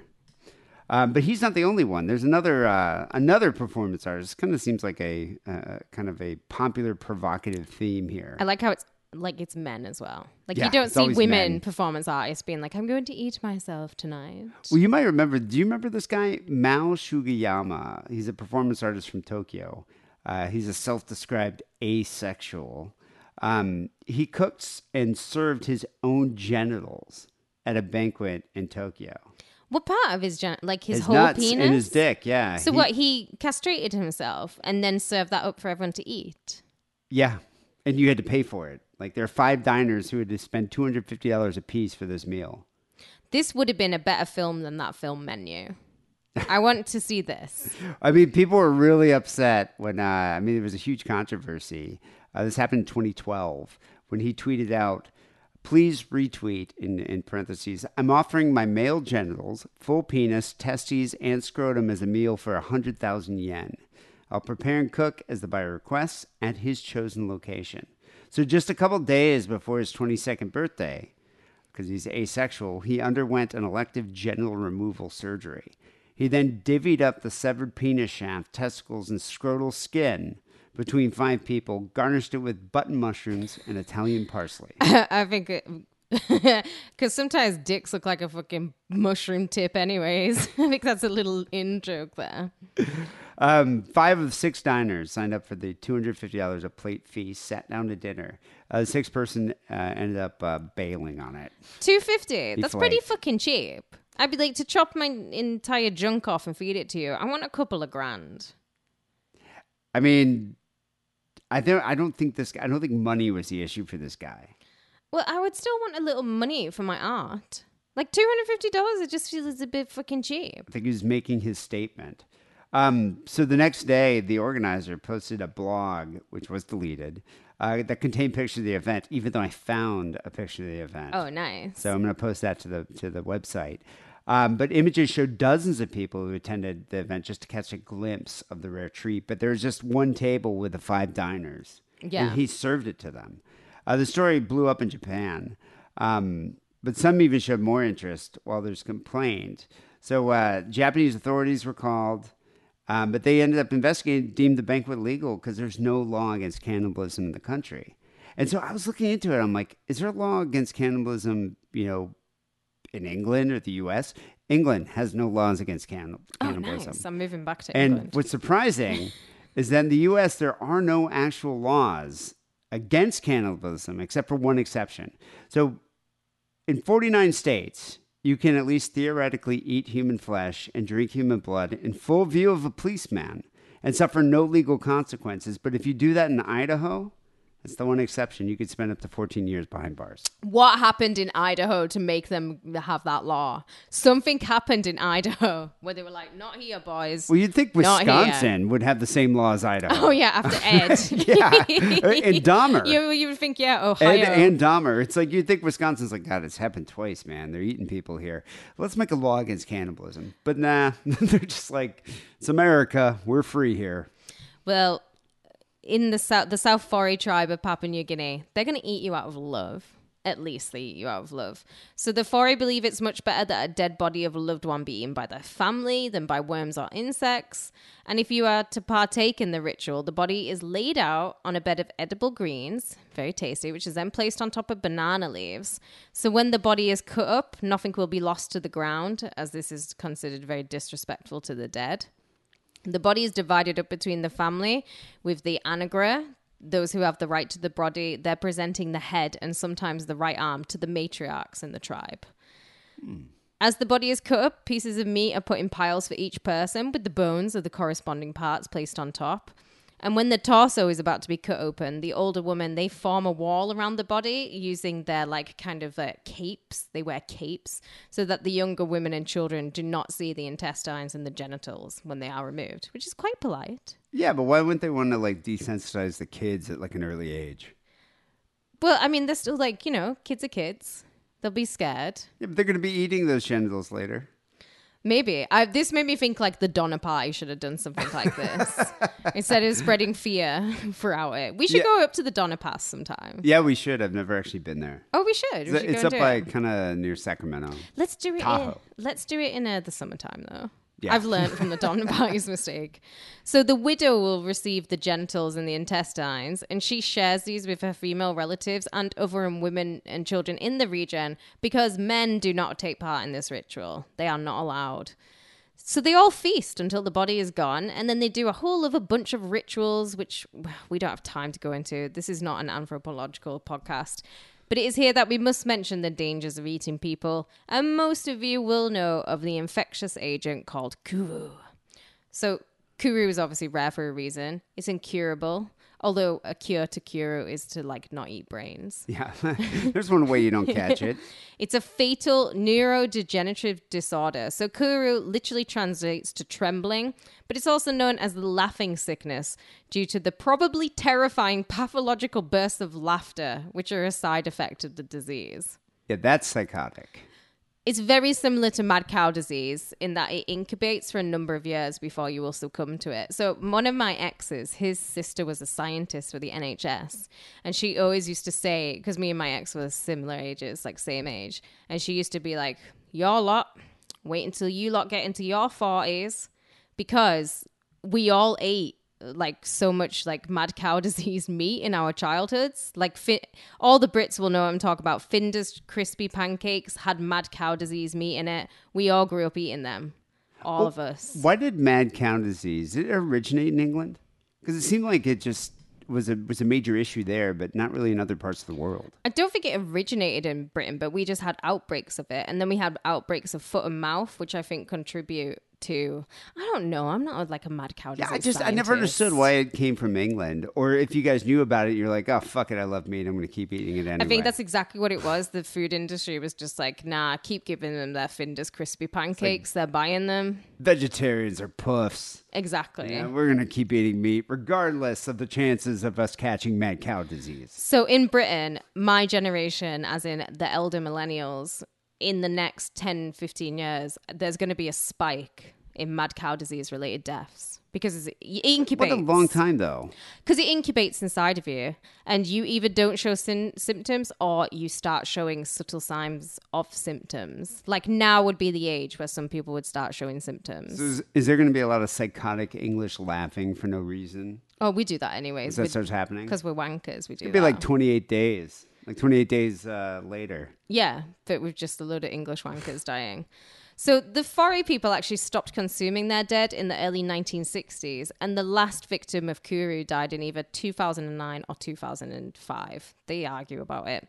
Speaker 3: Um, but he's not the only one. There's another uh, another performance artist. Kind of seems like a uh, kind of a popular provocative theme here.
Speaker 4: I like how it's like it's men as well. Like
Speaker 3: Yeah,
Speaker 4: you don't see women
Speaker 3: men.
Speaker 4: performance artists being like, I'm going to eat myself tonight.
Speaker 3: Well, you might remember. Do you remember this guy, Mao Sugiyama? He's a performance artist from Tokyo. Uh, he's a self-described asexual. Um, he cooks and served his own genitals at a banquet in Tokyo.
Speaker 4: What part of his gen- like his,
Speaker 3: His
Speaker 4: whole penis
Speaker 3: and his dick. Yeah.
Speaker 4: So
Speaker 3: He-
Speaker 4: what? He castrated himself and then served that up for everyone to eat.
Speaker 3: Yeah, and you had to pay for it. Like there are five diners who had to spend two hundred fifty dollars a piece for this meal.
Speaker 4: This would have been a better film than that film menu. I want to see this.
Speaker 3: I mean, people were really upset when, uh, I mean, there was a huge controversy. Uh, this happened in 2012 when he tweeted out, please retweet in, in parentheses, I'm offering my male genitals, full penis, testes, and scrotum as a meal for 100,000 yen. I'll prepare and cook as the buyer requests at his chosen location. So just a couple days before his 22nd birthday, because he's asexual, he underwent an elective genital removal surgery. He then divvied up the severed penis shaft, testicles, and scrotal skin between five people, garnished it with button mushrooms and Italian parsley.
Speaker 4: I think because sometimes dicks look like a fucking mushroom tip, anyways. I think that's a little in joke there.
Speaker 3: Um, five of six diners signed up for the $250 a plate fee, sat down to dinner. Uh, the sixth person uh, ended up uh, bailing on it.
Speaker 4: Two fifty. That's pretty fucking cheap. I'd be like to chop my entire junk off and feed it to you. I want a couple of grand.
Speaker 3: I mean, I don't. I don't think this. guy I don't think money was the issue for this guy.
Speaker 4: Well, I would still want a little money for my art. Like two hundred fifty dollars, it just feels a bit fucking cheap.
Speaker 3: I think he was making his statement. Um, so the next day, the organizer posted a blog, which was deleted, uh, that contained pictures of the event. Even though I found a picture of the event.
Speaker 4: Oh, nice.
Speaker 3: So I'm going to post that to the to the website. Um, but images showed dozens of people who attended the event just to catch a glimpse of the rare treat. But there was just one table with the five diners,
Speaker 4: Yeah.
Speaker 3: and he served it to them. Uh, the story blew up in Japan, um, but some even showed more interest while others complained. So uh, Japanese authorities were called. Um, but they ended up investigating, deemed the banquet legal because there's no law against cannibalism in the country. And so I was looking into it. I'm like, is there a law against cannibalism, you know, in England or the U.S.? England has no laws against canni-
Speaker 4: Oh,
Speaker 3: cannibalism.
Speaker 4: nice. I'm moving back to
Speaker 3: And
Speaker 4: England.
Speaker 3: And what's surprising is that in the U.S. there are no actual laws against cannibalism except for one exception. So in 49 states, you can at least theoretically eat human flesh and drink human blood in full view of a policeman and suffer no legal consequences. But if you do that in Idaho, that's the one exception. You could spend up to 14 years behind bars.
Speaker 4: what happened in Idaho to make them have that law? Something happened in Idaho where they were like, "Not here, boys."
Speaker 3: Well, you'd think Wisconsin would have the same law as Idaho.
Speaker 4: Oh yeah, after Ed.
Speaker 3: Yeah. Uh, and Dahmer.
Speaker 4: You you would think yeah, Ohio.
Speaker 3: Ed and Dahmer. It's like you'd think Wisconsin's like, God, it's happened twice, man. They're eating people here. Let's make a law against cannibalism. But nah, they're just like, it's America. We're free here.
Speaker 4: Well, in the south, the South Fore tribe of Papua New Guinea, they're going to eat you out of love. At least they eat you out of love. So the Fore believe it's much better that a dead body of a loved one be eaten by their family than by worms or insects. And if you are to partake in the ritual, the body is laid out on a bed of edible greens, very tasty, which is then placed on top of banana leaves. So when the body is cut up, nothing will be lost to the ground, as this is considered very disrespectful to the dead. The body is divided up between the family with the anagra, those who have the right to the body, they're presenting the head and sometimes the right arm to the matriarchs in the tribe. Hmm. As the body is cut up, pieces of meat are put in piles for each person with the bones of the corresponding parts placed on top. And when the torso is about to be cut open, the older women they form a wall around the body using their like kind of uh, capes. They wear capes so that the younger women and children do not see the intestines and the genitals when they are removed, which is quite polite.
Speaker 3: Yeah, but why wouldn't they want to like desensitize the kids at like an early age?
Speaker 4: Well, I mean, they're still like you know, kids are kids. They'll be scared.
Speaker 3: Yeah, but they're going to be eating those genitals later.
Speaker 4: Maybe. I, this made me think like the Donner Party should have done something like this instead of spreading fear throughout it. We should
Speaker 3: Yeah.
Speaker 4: go up to the Donner Pass sometime.
Speaker 3: Yeah, we should. I've never actually been there.
Speaker 4: Oh, we should. We
Speaker 3: It's,
Speaker 4: should
Speaker 3: it's
Speaker 4: go
Speaker 3: up
Speaker 4: and do
Speaker 3: by
Speaker 4: it.
Speaker 3: kind of near Sacramento.
Speaker 4: Let's do it. In, let's do it in uh, the summertime, though.
Speaker 3: Yeah.
Speaker 4: I've learned from the Donner Pie's mistake. So the widow will receive the genitals and the intestines, and she shares these with her female relatives and other women and children in the region because men do not take part in this ritual. They are not allowed. So they all feast until the body is gone, and then they do a whole other bunch of rituals, which we don't have time to go into. This is not an anthropological podcast. But it is here that we must mention the dangers of eating people, and most of you will know of the infectious agent called kuru. So, kuru is obviously rare for a reason. It's incurable. Although a cure to Kuru is to like not eat brains.
Speaker 3: Yeah, there's one way you don't catch it.
Speaker 4: It's a fatal neurodegenerative disorder. So Kuru literally translates to trembling, but it's also known as the laughing sickness due to the probably terrifying pathological bursts of laughter, which are a side effect of the disease.
Speaker 3: Yeah, that's psychotic.
Speaker 4: It's very similar to mad cow disease in that it incubates for a number of years before you will succumb to it. So, one of my exes, his sister was a scientist for the NHS, and she always used to say, because me and my ex were similar ages, like same age, and she used to be like, Your lot, wait until you lot get into your 40s, because we all ate like so much like mad cow disease meat in our childhoods. Like fi- all the Brits will know I'm talking about. Findus crispy pancakes had mad cow disease meat in it. We all grew up eating them. All of us.
Speaker 3: Why did mad cow disease did it originate in England? Because it seemed like it just was a was a major issue there, but not really in other parts of the world.
Speaker 4: I don't think it originated in Britain, but we just had outbreaks of it. And then we had outbreaks of foot and mouth, which I think contribute to I don't know. I'm not like a mad cow disease.
Speaker 3: Yeah, I just I never understood why it came from England, or if you guys knew about it, you're like, oh fuck it, I love meat, I'm going to keep eating it anyway.
Speaker 4: I think that's exactly what it was. The food industry was just like, nah, keep giving them their Findus crispy pancakes. They're buying them.
Speaker 3: vegetarians are puffs.
Speaker 4: Exactly.
Speaker 3: Yeah, we're going to keep eating meat regardless of the chances of us catching mad cow disease.
Speaker 4: So in Britain, my generation, as in the elder millennials, in the next 10, 15 years, there's going to be a spike in mad cow disease related deaths because it incubates.
Speaker 3: What a long time though.
Speaker 4: Because it incubates inside of you, and you either don't show syn- symptoms or you start showing subtle signs of symptoms. Like now would be the age where some people would start showing symptoms.
Speaker 3: Is, is there going to be a lot of psychotic English laughing for no reason?
Speaker 4: oh, we do that anyways.
Speaker 3: That starts happening?
Speaker 4: Because we're wankers, we do
Speaker 3: It'd be
Speaker 4: that.
Speaker 3: like 28 days. Like 28 days uh, later.
Speaker 4: Yeah, but with just a load of English wankers dying. So the Fore people actually stopped consuming their dead in the early 1960s, and the last victim of Kuru died in either 2009 or 2005. They argue about it.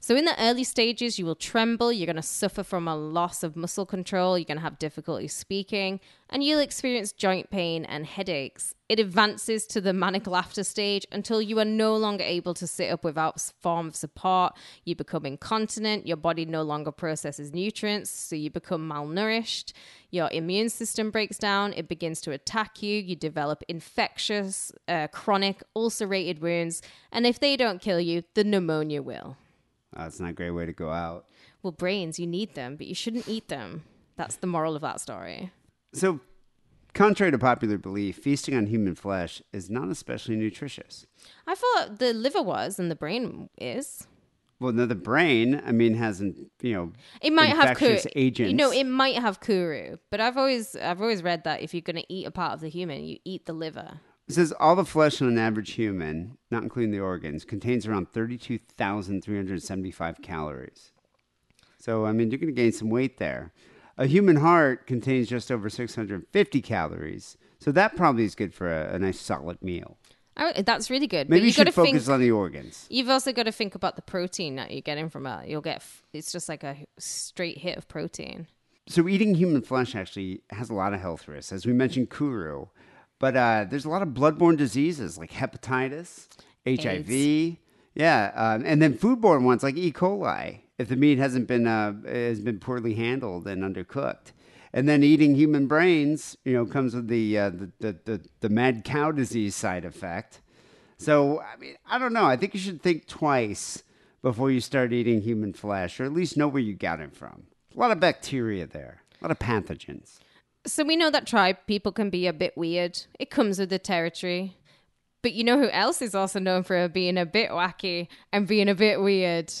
Speaker 4: So in the early stages, you will tremble, you're going to suffer from a loss of muscle control, you're going to have difficulty speaking, and you'll experience joint pain and headaches. It advances to the manic laughter stage until you are no longer able to sit up without form of support. You become incontinent, your body no longer processes nutrients, so you become malnourished. Your immune system breaks down, it begins to attack you, you develop infectious, uh, chronic, ulcerated wounds, and if they don't kill you, the pneumonia will.
Speaker 3: Uh, it's not a great way to go out.
Speaker 4: Well, brains, you need them, but you shouldn't eat them. That's the moral of that story.
Speaker 3: So, contrary to popular belief, feasting on human flesh is not especially nutritious.
Speaker 4: I thought the liver was and the brain is.
Speaker 3: Well, no, the brain, I mean, hasn't, you know,
Speaker 4: It might have kuru.
Speaker 3: agents.
Speaker 4: You know, it might have kuru, but I've always I've always read that if you're going to eat a part of the human, you eat the liver.
Speaker 3: It says all the flesh on an average human, not including the organs, contains around 32,375 calories. So, I mean, you're going to gain some weight there. A human heart contains just over 650 calories. So, that probably is good for a, a nice solid meal.
Speaker 4: I, that's really good.
Speaker 3: Maybe
Speaker 4: but
Speaker 3: you
Speaker 4: you got
Speaker 3: should
Speaker 4: to
Speaker 3: focus
Speaker 4: think.
Speaker 3: on the organs.
Speaker 4: You've also got to think about the protein that you're getting from it. You'll get it's just like a straight hit of protein.
Speaker 3: So, eating human flesh actually has a lot of health risks. As we mentioned, kuru. But uh, there's a lot of bloodborne diseases like hepatitis, HIV. Yeah, um, and then foodborne ones like E. coli if the meat hasn't been uh, has been poorly handled and undercooked. And then eating human brains, you know, comes with the uh, the, the, the the mad cow disease side effect. So I mean, I don't know. I think you should think twice before you start eating human flesh, or at least know where you got it from. A lot of bacteria there, a lot of pathogens.
Speaker 4: So we know that tribe people can be a bit weird. It comes with the territory. But you know who else is also known for being a bit wacky and being a bit weird?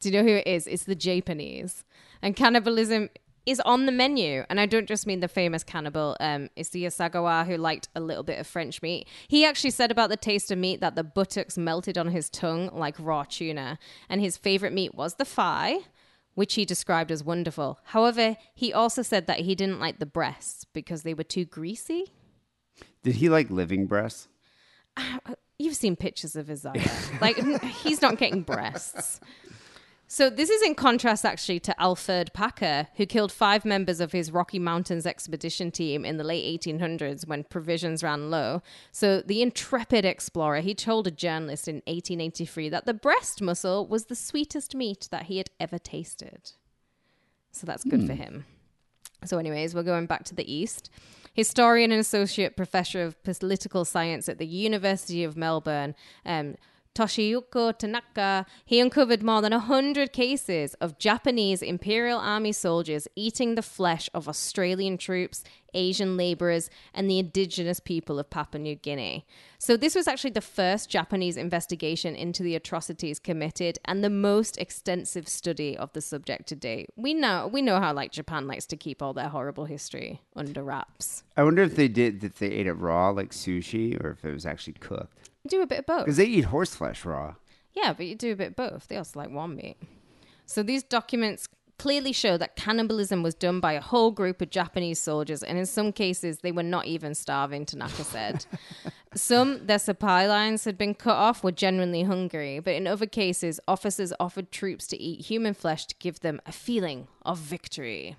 Speaker 4: Do you know who it is? It's the Japanese. And cannibalism is on the menu. And I don't just mean the famous cannibal. Um, it's the Asagawa who liked a little bit of French meat. He actually said about the taste of meat that the buttocks melted on his tongue like raw tuna. And his favorite meat was the thigh which he described as wonderful. However, he also said that he didn't like the breasts because they were too greasy.
Speaker 3: Did he like living breasts?
Speaker 4: Ah, uh, you've seen pictures of his Isaiah. like, he's not getting breasts. So this is in contrast actually to Alfred Packer, who killed five members of his Rocky Mountains expedition team in the late 1800s when provisions ran low. So the intrepid explorer, he told a journalist in 1883 that the breast muscle was the sweetest meat that he had ever tasted. So that's good for him. So, anyways, we're going back to the East. Historian and associate professor of political science at the University of Melbourne, um, Toshiyuki Tanaka, he uncovered more than 100 cases of Japanese Imperial Army soldiers eating the flesh of Australian troops, Asian laborers, and the indigenous people of Papua New Guinea. So, this was actually the first Japanese investigation into the atrocities committed and the most extensive study of the subject to date. We know, we know how like Japan likes to keep all their horrible history under wraps.
Speaker 3: I wonder if they did if they ate it raw like sushi or if it was actually cooked.
Speaker 4: Do a bit of both.
Speaker 3: Because they eat horse flesh raw.
Speaker 4: Yeah, but you do a bit of both. They also like one meat. So these documents clearly show that cannibalism was done by a whole group of Japanese soldiers, and in some cases, they were not even starving, Tanaka said. some, their supply lines had been cut off, were genuinely hungry, but in other cases, officers offered troops to eat human flesh to give them a feeling of victory.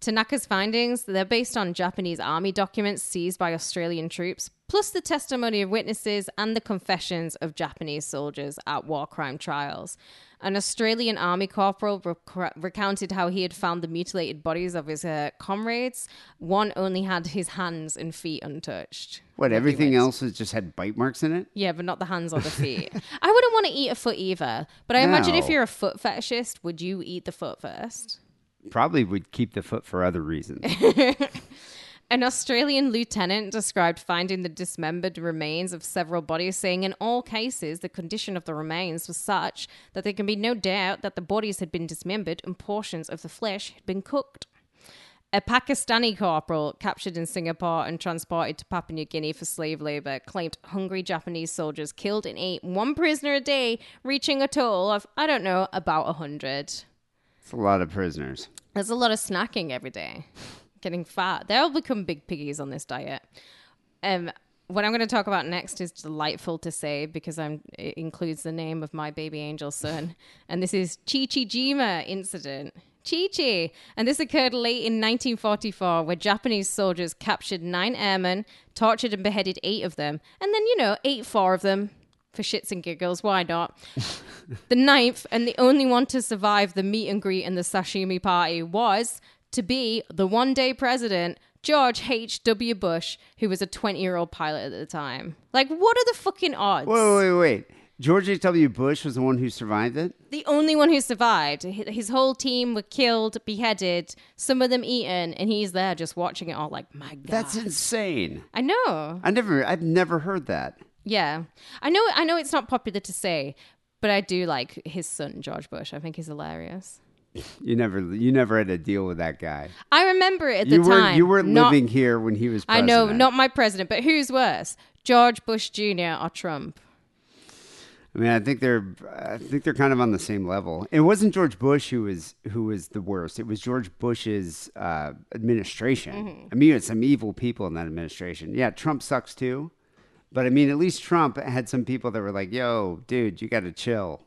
Speaker 4: Tanaka's findings, they're based on Japanese army documents seized by Australian troops, plus the testimony of witnesses and the confessions of Japanese soldiers at war crime trials. An Australian army corporal rec- recounted how he had found the mutilated bodies of his uh, comrades. One only had his hands and feet untouched.
Speaker 3: What, everything else has just had bite marks in it?
Speaker 4: Yeah, but not the hands or the feet. I wouldn't want to eat a foot either. But I imagine if you're a foot fetishist, would you eat the foot first?
Speaker 3: Probably would keep the foot for other reasons.
Speaker 4: An Australian lieutenant described finding the dismembered remains of several bodies, saying in all cases the condition of the remains was such that there can be no doubt that the bodies had been dismembered and portions of the flesh had been cooked. A Pakistani corporal captured in Singapore and transported to Papua New Guinea for slave labor claimed hungry Japanese soldiers killed and ate one prisoner a day, reaching a total of, I don't know, about a hundred.
Speaker 3: It's a lot of prisoners.
Speaker 4: There's a lot of snacking every day. Getting fat. They'll become big piggies on this diet. Um, what I'm going to talk about next is delightful to say because I'm, it includes the name of my baby angel son. And this is Chichijima incident. Chi-Chi. And this occurred late in 1944 where Japanese soldiers captured nine airmen, tortured and beheaded eight of them, and then, you know, ate four of them for shits and giggles. Why not? The ninth and the only one to survive the meet and greet and the sashimi party was to be the one day president, George H.W. Bush, who was a 20 year old pilot at the time. Like, what are the fucking odds?
Speaker 3: Wait, wait, wait. George H.W. Bush was the one who survived it?
Speaker 4: The only one who survived. His whole team were killed, beheaded, some of them eaten, and he's there just watching it all like, my God.
Speaker 3: That's insane.
Speaker 4: I know.
Speaker 3: I never, I've never heard that.
Speaker 4: Yeah. I know I know it's not popular to say, but I do like his son, George Bush. I think he's hilarious.
Speaker 3: You never, you never had to deal with that guy.
Speaker 4: I remember it at the
Speaker 3: you weren't,
Speaker 4: time.
Speaker 3: you weren't
Speaker 4: not-
Speaker 3: living here when he was. President.
Speaker 4: I know, not my president, but who's worse, George Bush Jr. or Trump?
Speaker 3: I mean, I think they're, I think they're kind of on the same level. It wasn't George Bush who was who was the worst. It was George Bush's uh, administration.
Speaker 4: Mm-hmm.
Speaker 3: I mean, you had some evil people in that administration. Yeah, Trump sucks too, but I mean, at least Trump had some people that were like, "Yo, dude, you got to chill."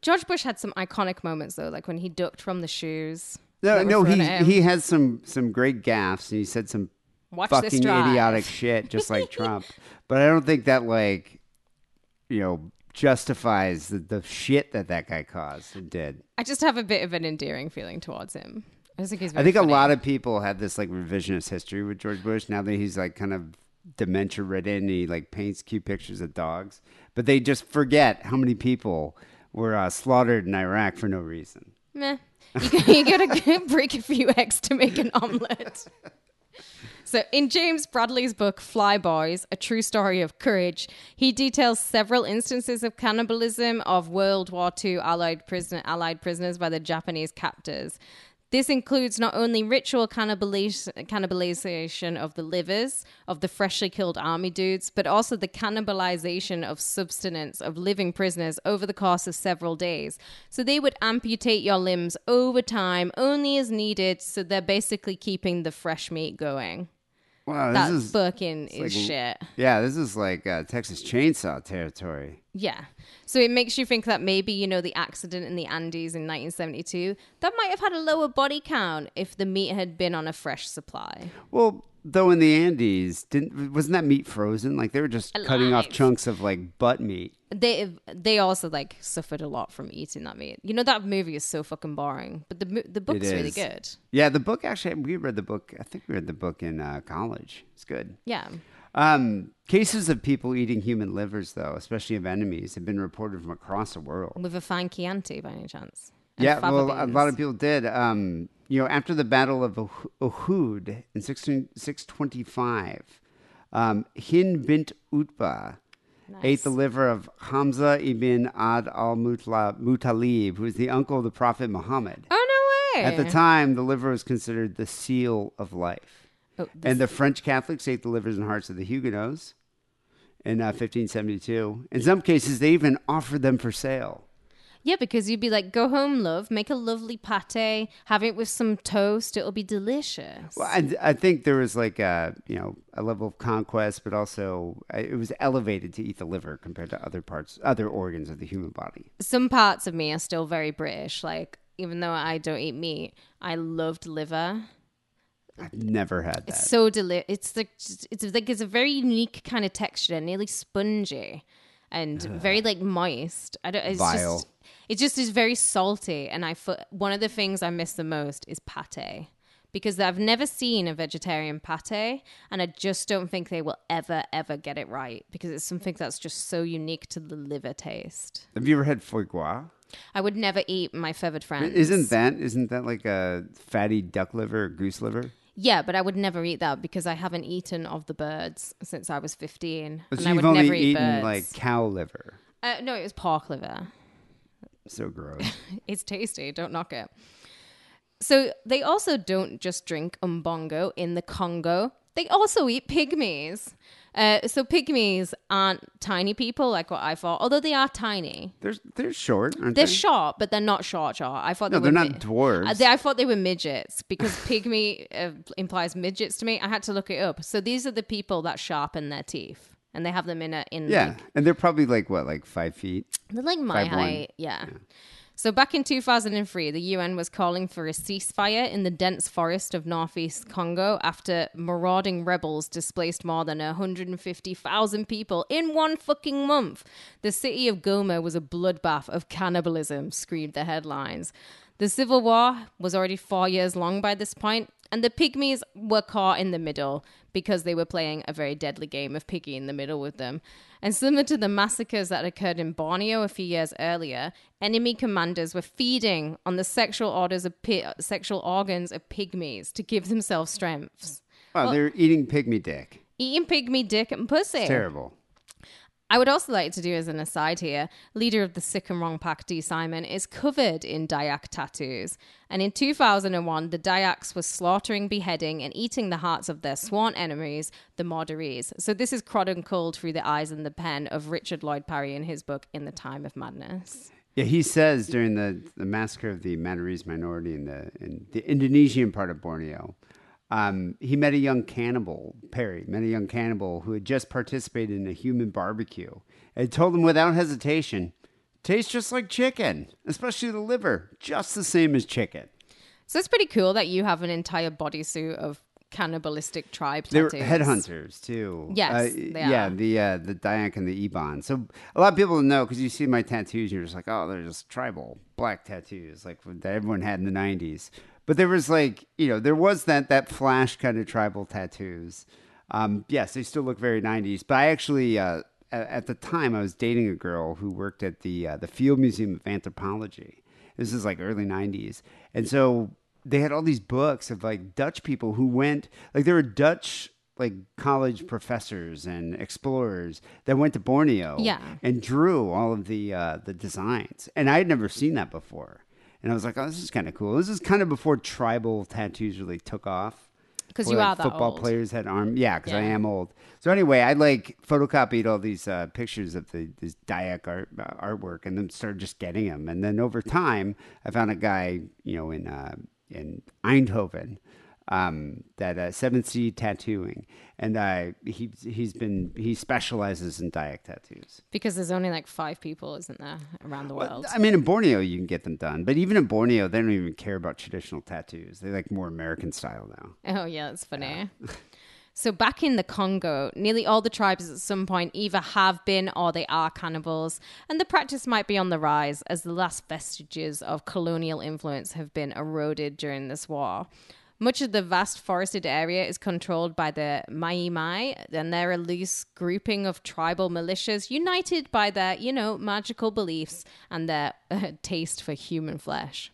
Speaker 4: George Bush had some iconic moments though, like when he ducked from the shoes.
Speaker 3: No, no, he he has some some great gaffes, and he said some
Speaker 4: Watch
Speaker 3: fucking idiotic shit, just like Trump. But I don't think that like, you know, justifies the, the shit that that guy caused and did.
Speaker 4: I just have a bit of an endearing feeling towards him. I think he's.
Speaker 3: I think
Speaker 4: funny.
Speaker 3: a lot of people have this like revisionist history with George Bush now that he's like kind of dementia ridden and he like paints cute pictures of dogs, but they just forget how many people were uh, slaughtered in Iraq for no reason.
Speaker 4: Meh. You, gotta- you gotta break a few eggs to make an omelette. So, in James Bradley's book Flyboys, A True Story of Courage, he details several instances of cannibalism of World War II Allied, prisoner, Allied prisoners by the Japanese captors. This includes not only ritual cannibalization of the livers of the freshly killed army dudes, but also the cannibalization of subsistence of living prisoners over the course of several days. So they would amputate your limbs over time, only as needed, so they're basically keeping the fresh meat going.
Speaker 3: Wow,
Speaker 4: that
Speaker 3: this is
Speaker 4: fucking is
Speaker 3: like-
Speaker 4: shit.
Speaker 3: yeah, this is like uh, Texas Chainsaw territory.
Speaker 4: Yeah. So it makes you think that maybe, you know, the accident in the Andes in 1972, that might have had a lower body count if the meat had been on a fresh supply.
Speaker 3: Well, though in the Andes, didn't wasn't that meat frozen? Like they were just cutting off chunks of like butt meat.
Speaker 4: They they also like suffered a lot from eating that meat. You know that movie is so fucking boring, but the the book's really good.
Speaker 3: Yeah, the book actually we read the book. I think we read the book in uh, college. It's good.
Speaker 4: Yeah.
Speaker 3: Um, cases of people eating human livers, though, especially of enemies, have been reported from across the world.
Speaker 4: With a fine Chianti by any chance.
Speaker 3: Yeah, well, a lot of people did. Um, you know, after the Battle of Ohud in 16, 625, um, Hind bint Utbah ate the liver of Hamza ibn Ad al Mutalib, who is the uncle of the Prophet Muhammad.
Speaker 4: Oh no way.
Speaker 3: At the time, the liver was considered the seal of life.
Speaker 4: Oh,
Speaker 3: And the French Catholics ate the livers and hearts of the Huguenots in uh, 1572. In some cases, they even offered them for sale.
Speaker 4: Yeah, because you'd be like, go home, love, make a lovely pate, have it with some toast. It'll be delicious.
Speaker 3: Well, I, I think there was like a you know a level of conquest, but also uh, it was elevated to eat the liver compared to other parts, other organs of the human body.
Speaker 4: Some parts of me are still very British. Like, even though I don't eat meat, I loved liver.
Speaker 3: I've never had that.
Speaker 4: It's so deli- It's like it's like it's a very unique kind of texture, nearly spongy, and very like moist. I don't. It's
Speaker 3: Vile.
Speaker 4: just it just is very salty, and I fo- one of the things I miss the most is pate because I've never seen a vegetarian pate, and I just don't think they will ever ever get it right because it's something that's just so unique to the liver taste.
Speaker 3: Have you ever had foie gras?
Speaker 4: I would never eat my feathered friends.
Speaker 3: Isn't that isn't that like a fatty duck liver or goose liver?
Speaker 4: Yeah, but I would never eat that because I haven't eaten of the birds since I was 15.
Speaker 3: But
Speaker 4: and I would
Speaker 3: only
Speaker 4: never eat birds.
Speaker 3: like cow liver.
Speaker 4: Uh, no, it was pork liver.
Speaker 3: So gross.
Speaker 4: It's tasty. Don't knock it. So they also don't just drink umbongo in the Congo. They also eat pygmies. Uh, so pygmies aren't tiny people like what I thought, although they are tiny.
Speaker 3: they're they're short, aren't
Speaker 4: They're
Speaker 3: they?
Speaker 4: short, but they're not short short. I thought
Speaker 3: No,
Speaker 4: they
Speaker 3: they're
Speaker 4: were
Speaker 3: not dwarves.
Speaker 4: Uh, they- I thought they were midgets because pygmy uh, implies midgets to me. I had to look it up. So these are the people that sharpen their teeth, and they have them in a in
Speaker 3: yeah,
Speaker 4: like,
Speaker 3: and they're probably like what, like five feet.
Speaker 4: they're like my
Speaker 3: 5'1".
Speaker 4: height. Yeah. So back in 2003, the UN was calling for a ceasefire in the dense forest of northeast Congo after marauding rebels displaced more than 150,000 people in one fucking month. The city of Goma was a bloodbath of cannibalism, screamed the headlines. The civil war was already four years long by this point, and the pygmies were caught in the middle because they were playing a very deadly game of piggy in the middle with them. And similar to the massacres that occurred in Borneo a few years earlier, enemy commanders were feeding on the sexual orders of pi- sexual organs of pygmies to give themselves strengths.
Speaker 3: Wow, they're eating pygmy dick.
Speaker 4: Eating pygmy dick and pussy.
Speaker 3: Terrible.
Speaker 4: I would also like to do as an aside here, leader of the Sick and Wrong Pack, Dee Simon, is covered in Dayak tattoos. And in 2001, the Dayaks were slaughtering, beheading, and eating the hearts of their sworn enemies, the Madurese. So this is chronicled through the eyes and the pen of Richard Lloyd Parry in his book, In the Time of Madness.
Speaker 3: Yeah, he says during the, the massacre of the Madurese minority in the in the Indonesian part of Borneo, um, he met a young cannibal, Parry, met a young cannibal who had just participated in a human barbecue and told him without hesitation, tastes just like chicken, especially the liver, just the same as chicken.
Speaker 4: So it's pretty cool that you have an entire bodysuit of cannibalistic tribe
Speaker 3: They're headhunters too.
Speaker 4: Yes,
Speaker 3: Uh, yeah,
Speaker 4: are.
Speaker 3: the uh, the Dayak and the Iban. So a lot of people know because you see my tattoos, you're just like, oh, they're just tribal black tattoos, like that everyone had in the '90s. But there was like, you know, there was that that flash kind of tribal tattoos. Um, yes, they still look very '90s. But I actually, uh, at, at the time, I was dating a girl who worked at the uh, the Field Museum of Anthropology. This is like early '90s, and so they had all these books of like Dutch people who went like there were Dutch like college professors and explorers that went to Borneo
Speaker 4: Yeah.
Speaker 3: and drew all of the uh, the designs. And I had never seen that before. And I was like, oh, this is kind of cool. This is kind of before tribal tattoos really took off. Because
Speaker 4: you
Speaker 3: like,
Speaker 4: are that
Speaker 3: football
Speaker 4: old.
Speaker 3: players had arm. Yeah, because I am old. So anyway, I like photocopied all these uh, pictures of the this Dayak art uh, artwork, and then started just getting them. And then over time, I found a guy, you know, in uh, in Eindhoven, um, that uh, Seventh Sea Tattooing, and uh, he he's been he specializes in Dayak tattoos.
Speaker 4: Because there's only like five people, isn't there, around the world?
Speaker 3: I mean, in Borneo you can get them done, but even in Borneo they don't even care about traditional tattoos. They like more American style now.
Speaker 4: Oh yeah, that's funny. so back in the Congo, nearly all the tribes at some point either have been or they are cannibals, and the practice might be on the rise as the last vestiges of colonial influence have been eroded during this war. Much of the vast forested area is controlled by the Mai Mai, and they're a loose grouping of tribal militias united by their, you know, magical beliefs and their uh, taste for human flesh.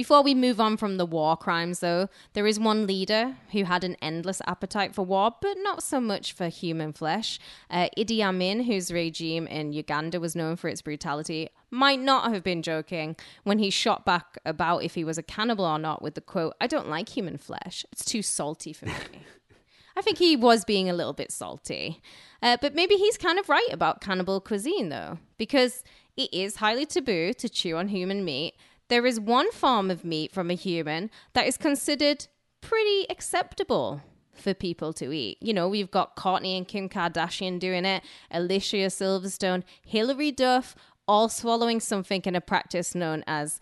Speaker 4: Before we move on from the war crimes, though, there is one leader who had an endless appetite for war, but not so much for human flesh. Uh, Idi Amin, whose regime in Uganda was known for its brutality, might not have been joking when he shot back about if he was a cannibal or not with the quote, I don't like human flesh. It's too salty for me. I think he was being a little bit salty. Uh, but maybe he's kind of right about cannibal cuisine, though, because it is highly taboo to chew on human meat. There is one form of meat from a human that is considered pretty acceptable for people to eat. You know, we've got Kourtney and Kim Kardashian doing it, Alicia Silverstone, Hilary Duff, all swallowing something in a practice known as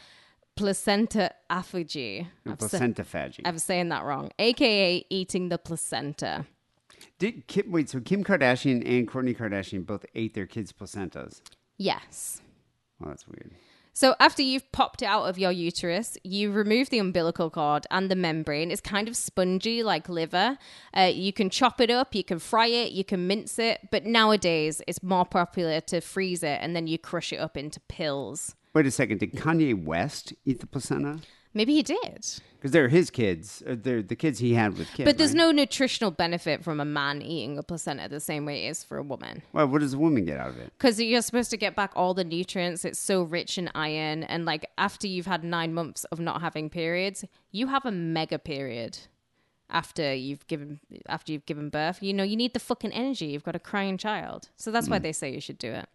Speaker 4: placenta aphagy. I'm
Speaker 3: Placenta phagy.
Speaker 4: I'm saying that wrong, aka eating the placenta.
Speaker 3: Did Kim, wait, so Kim Kardashian and Kourtney Kardashian both ate their kids' placentas?
Speaker 4: Yes.
Speaker 3: Well, that's weird.
Speaker 4: So after you've popped it out of your uterus, you remove the umbilical cord and the membrane. It's kind of spongy like liver. Uh, you can chop it up, you can fry it, you can mince it, but nowadays it's more popular to freeze it and then you crush it up into pills.
Speaker 3: Wait a second. Did Kanye West eat the placenta?
Speaker 4: Maybe he did.
Speaker 3: Because they're his kids. uh, They're the kids he had with kids.
Speaker 4: But there's no nutritional benefit from a man eating a placenta the same way it is for a woman.
Speaker 3: Well, what does a woman get out of it?
Speaker 4: Because you're supposed to get back all the nutrients. It's so rich in iron. And like after you've had nine months of not having periods, you have a mega period after you've given after you've given birth. You know, you need the fucking energy. You've got a crying child. So that's why they say you should do it.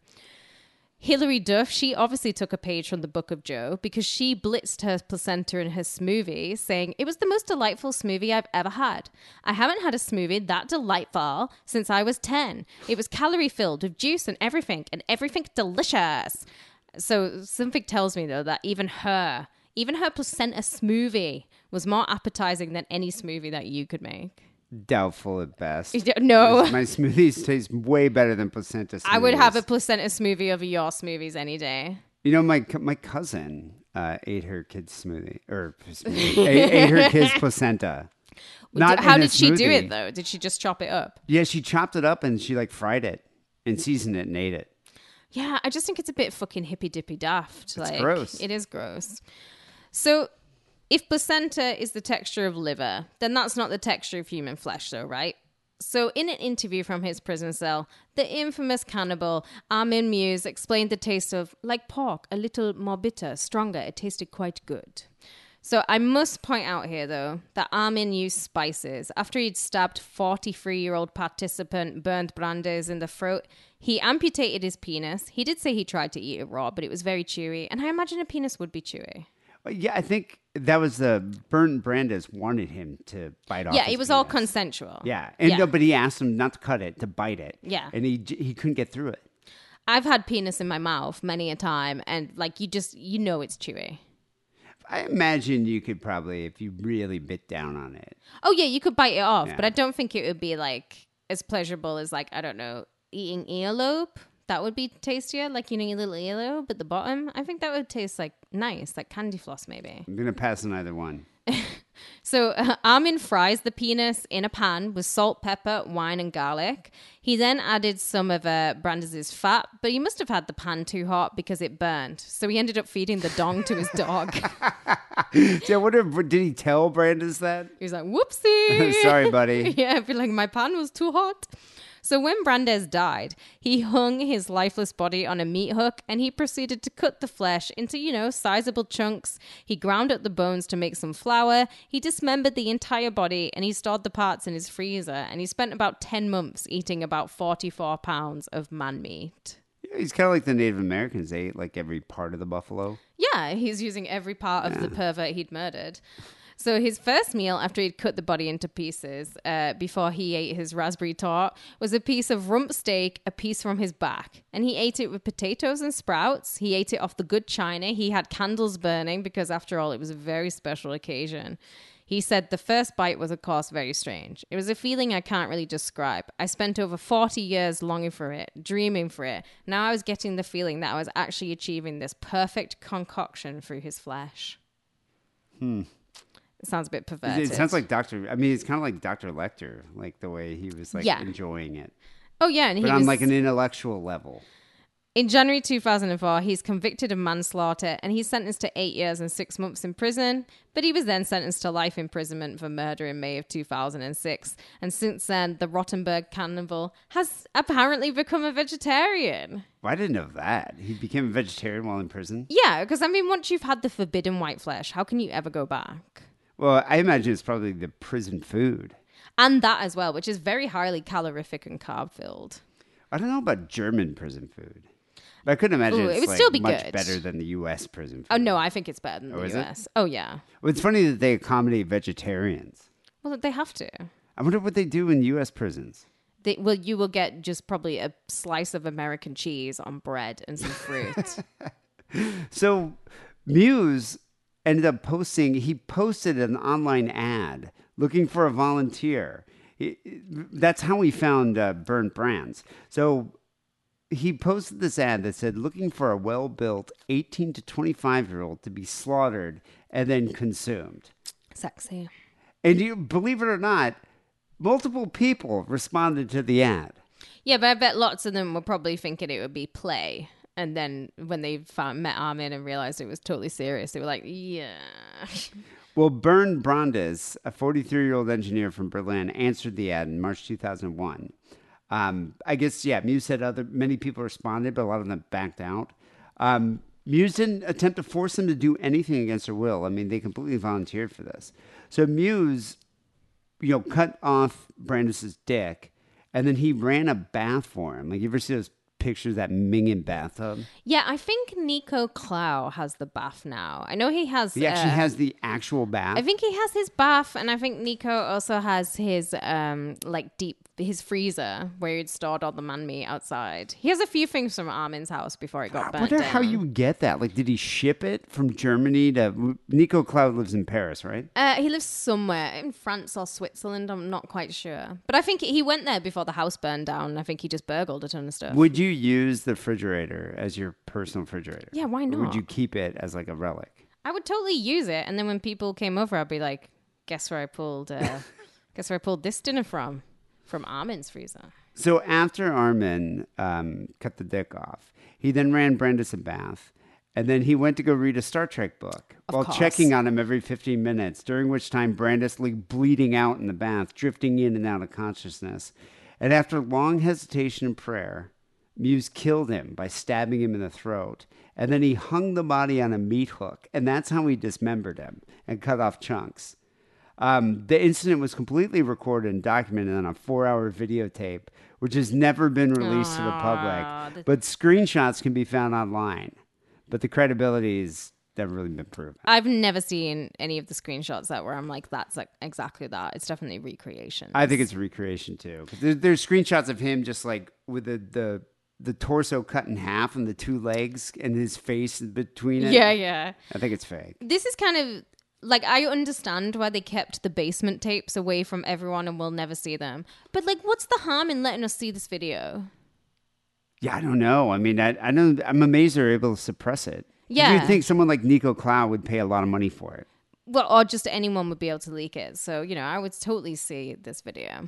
Speaker 4: Hilary Duff, she obviously took a page from the Book of Joe because she blitzed her placenta in her smoothie, saying, It was the most delightful smoothie I've ever had. I haven't had a smoothie that delightful since I was 10. It was calorie filled with juice and everything, and everything delicious. So something tells me, though, that even her, even her placenta smoothie was more appetizing than any smoothie that you could make.
Speaker 3: Doubtful at best.
Speaker 4: No.
Speaker 3: My smoothies taste way better than placenta smoothies.
Speaker 4: I would have a placenta smoothie over your smoothies any day.
Speaker 3: You know, my my cousin uh, ate her kid's smoothie or smoothie, ate, ate her kid's placenta. Not
Speaker 4: How did she do it though? Did she just chop it up?
Speaker 3: Yeah, she chopped it up and she like fried it and seasoned it and ate it.
Speaker 4: Yeah, I just think it's a bit fucking hippy dippy daft. like,
Speaker 3: gross.
Speaker 4: It is gross. So, if placenta is the texture of liver, then that's not the texture of human flesh, though, right? So, in an interview from his prison cell, the infamous cannibal Armin Meiwes explained the taste of, like pork, a little more bitter, stronger. It tasted quite good. So I must point out here, though, that Armin used spices. After he'd stabbed 43-year-old participant Bernd Brandes in the throat, he amputated his penis. He did say he tried to eat it raw, but it was very chewy, and I imagine a penis would be chewy.
Speaker 3: Yeah, I think that was the Burton Brandes wanted him to bite off.
Speaker 4: yeah, it was all consensual.
Speaker 3: Yeah, and
Speaker 4: Yeah.
Speaker 3: no, but he asked him not to cut it, to bite it.
Speaker 4: Yeah.
Speaker 3: and he he couldn't get through it.
Speaker 4: I've had penis in my mouth many a time, and like you just you know it's chewy.
Speaker 3: I imagine you could probably, if you really bit down on it.
Speaker 4: Oh yeah, you could bite it off, but I don't think it would be like as pleasurable as like I don't know eating earlobe. That would be tastier, like you know your little earlobe at the bottom. I think that would taste like nice, like candy floss maybe.
Speaker 3: I'm gonna pass on either one.
Speaker 4: So uh, Armin fries the penis in a pan with salt, pepper, wine, and garlic. He then added some of uh, Brandes' fat, but he must have had the pan too hot because it burned. So he ended up feeding the dong to his dog.
Speaker 3: So I wonder, did he tell Brandes that?
Speaker 4: He was like, "Whoopsie,
Speaker 3: Sorry, buddy.
Speaker 4: yeah, I feel like my pan was too hot. So when Brandes died, he hung his lifeless body on a meat hook and he proceeded to cut the flesh into, you know, sizable chunks. He ground up the bones to make some flour. He dismembered the entire body and he stored the parts in his freezer. And he spent about 10 months eating about 44 pounds of man meat.
Speaker 3: Yeah, he's kind of like the Native Americans. They ate like every part of the buffalo.
Speaker 4: Yeah, he's using every part of the pervert he'd murdered. So his first meal after he'd cut the body into pieces, uh, before he ate his raspberry tart, was a piece of rump steak, a piece from his back, and he ate it with potatoes and sprouts. He ate it off the good china. He had candles burning because, after all, it was a very special occasion. He said the first bite was, of course, very strange. It was a feeling I can't really describe. I spent over 40 years longing for it, dreaming for it. Now I was getting the feeling that I was actually achieving this perfect concoction through his flesh. Hmm. It sounds a bit perverted.
Speaker 3: It sounds like Doctor. I mean, it's kind of like Doctor Lecter, like the way he was like
Speaker 4: Yeah.
Speaker 3: enjoying it,
Speaker 4: Oh, yeah. And
Speaker 3: but
Speaker 4: he
Speaker 3: on
Speaker 4: was,
Speaker 3: like an intellectual level.
Speaker 4: In January 2004, he's convicted of manslaughter and he's sentenced to eight years and six months in prison. But he was then sentenced to life imprisonment for murder in May of 2006. And since then, the Rotenburg cannibal has apparently become a vegetarian.
Speaker 3: Well, I didn't know that he became a vegetarian while in prison.
Speaker 4: Yeah, because I mean, once you've had the forbidden white flesh, how can you ever go back?
Speaker 3: Well, I imagine it's probably the prison food.
Speaker 4: And that as well, which is very highly calorific and carb filled.
Speaker 3: I don't know about German prison food. But I couldn't imagine
Speaker 4: Ooh, it would
Speaker 3: like
Speaker 4: still be
Speaker 3: much
Speaker 4: good.
Speaker 3: better than the U.S. prison oh, food.
Speaker 4: Oh, no, I think it's better than
Speaker 3: Oh,
Speaker 4: the
Speaker 3: is it?
Speaker 4: US. Oh, yeah.
Speaker 3: Well, it's funny that they accommodate vegetarians.
Speaker 4: Well, they have to.
Speaker 3: I wonder what they do in U.S. prisons.
Speaker 4: They, well, you will get just probably a slice of American cheese on bread and some fruit.
Speaker 3: So Meiwes ended up posting, he posted an online ad looking for a volunteer. He- That's how he found uh, Bernd Brandes. So he posted this ad that said, looking for a well built 18 to 25 year old to be slaughtered and then consumed.
Speaker 4: Sexy.
Speaker 3: And you believe it or not, multiple people responded to the ad.
Speaker 4: Yeah, but I bet lots of them were probably thinking it would be play. And then when they found met Armin and realized it was totally serious, they were like, yeah.
Speaker 3: Well, Bernd Brandes, a 43 year old engineer from Berlin, answered the ad in March 2001. Um, I guess, yeah, Meiwes said other many people responded, but a lot of them backed out. Um, Meiwes didn't attempt to force them to do anything against their will. I mean, they completely volunteered for this. So Meiwes, you know, cut off Brandes's dick, and then he ran a bath for him. Like, you ever see those pictures that minging bathtub?
Speaker 4: Yeah, I think Nico Claux has the bath now. I know he has.
Speaker 3: He actually
Speaker 4: uh,
Speaker 3: has the actual bath.
Speaker 4: I think he has his bath, and I think Nico also has his um like deep his freezer where he'd stored all the man meat outside. He has a few things from Armin's house before it got
Speaker 3: I
Speaker 4: burnt
Speaker 3: wonder
Speaker 4: down.
Speaker 3: how you get that. Like, did he ship it from Germany to Nico Claux lives in Paris, right?
Speaker 4: Uh, he lives somewhere in France or Switzerland. I'm not quite sure, but I think he went there before the house burned down. I think he just burgled a ton of stuff.
Speaker 3: Would you use the refrigerator as your personal refrigerator?
Speaker 4: Yeah, why
Speaker 3: Or would you keep it as like a relic?
Speaker 4: I would totally use it, and then when people came over, I'd be like, "Guess where I pulled? Uh, guess where I pulled this dinner from? From Armin's freezer."
Speaker 3: So after Armin um, cut the dick off, he then ran Brandes a bath, and then he went to go read a Star Trek book while
Speaker 4: course.
Speaker 3: checking on him every 15 minutes, during which time Brandes lay bleeding out in the bath, drifting in and out of consciousness. And after long hesitation and prayer, Meiwes killed him by stabbing him in the throat. And then he hung the body on a meat hook, and that's how he dismembered him and cut off chunks. Um, the incident was completely recorded and documented on a four hour videotape, which has never been released to the public. But screenshots can be found online. But the credibility has never really been proven.
Speaker 4: I've never seen any of the screenshots that where I'm like, "That's like exactly that." It's definitely recreation.
Speaker 3: I think it's a recreation too. There, there's screenshots of him just like with the, the the torso cut in half and the two legs and his face in between it.
Speaker 4: yeah, yeah.
Speaker 3: I think it's fake.
Speaker 4: This is kind of like I understand why they kept the basement tapes away from everyone and we'll never see them. But like, what's the harm in letting us see this video?
Speaker 3: Yeah, I don't know. I mean, I, I don't. I'm amazed they're able to suppress it.
Speaker 4: Yeah.
Speaker 3: You'd think someone like Nico Claux would pay a lot of money for it.
Speaker 4: Well, or just anyone would be able to leak it. So, you know, I would totally see this video.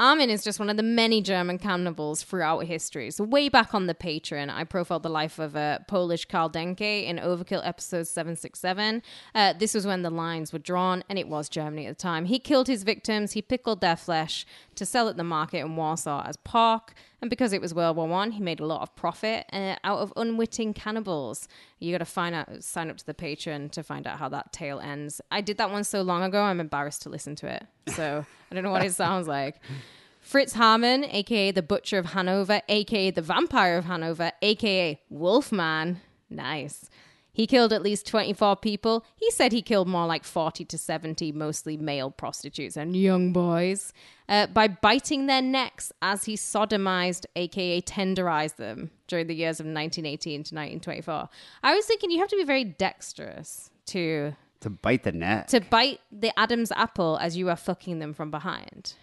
Speaker 4: Armin is just one of the many German cannibals throughout history. So, way back on the Patreon, I profiled the life of a Polish Karl Denke in Overkill episode 767. Uh, this was when the lines were drawn, and it was Germany at the time. He killed his victims, he pickled their flesh to sell at the market in Warsaw as pork. And because it was World War One, he made a lot of profit uh, out of unwitting cannibals. You got to find out, sign up to the Patreon to find out how that tale ends. I did that one so long ago, I'm embarrassed to listen to it. So I don't know what it sounds like. Fritz Haarmann, aka the Butcher of Hanover, aka the Vampire of Hanover, aka Wolfman. Nice. He killed at least 24 people. He said he killed more like 40 to 70, mostly male prostitutes and young boys, uh, by biting their necks as he sodomized, aka tenderized them during the years of 1918 to 1924. I was thinking you have to be very dexterous to
Speaker 3: To bite the neck.
Speaker 4: to bite the Adam's apple as you are fucking them from behind.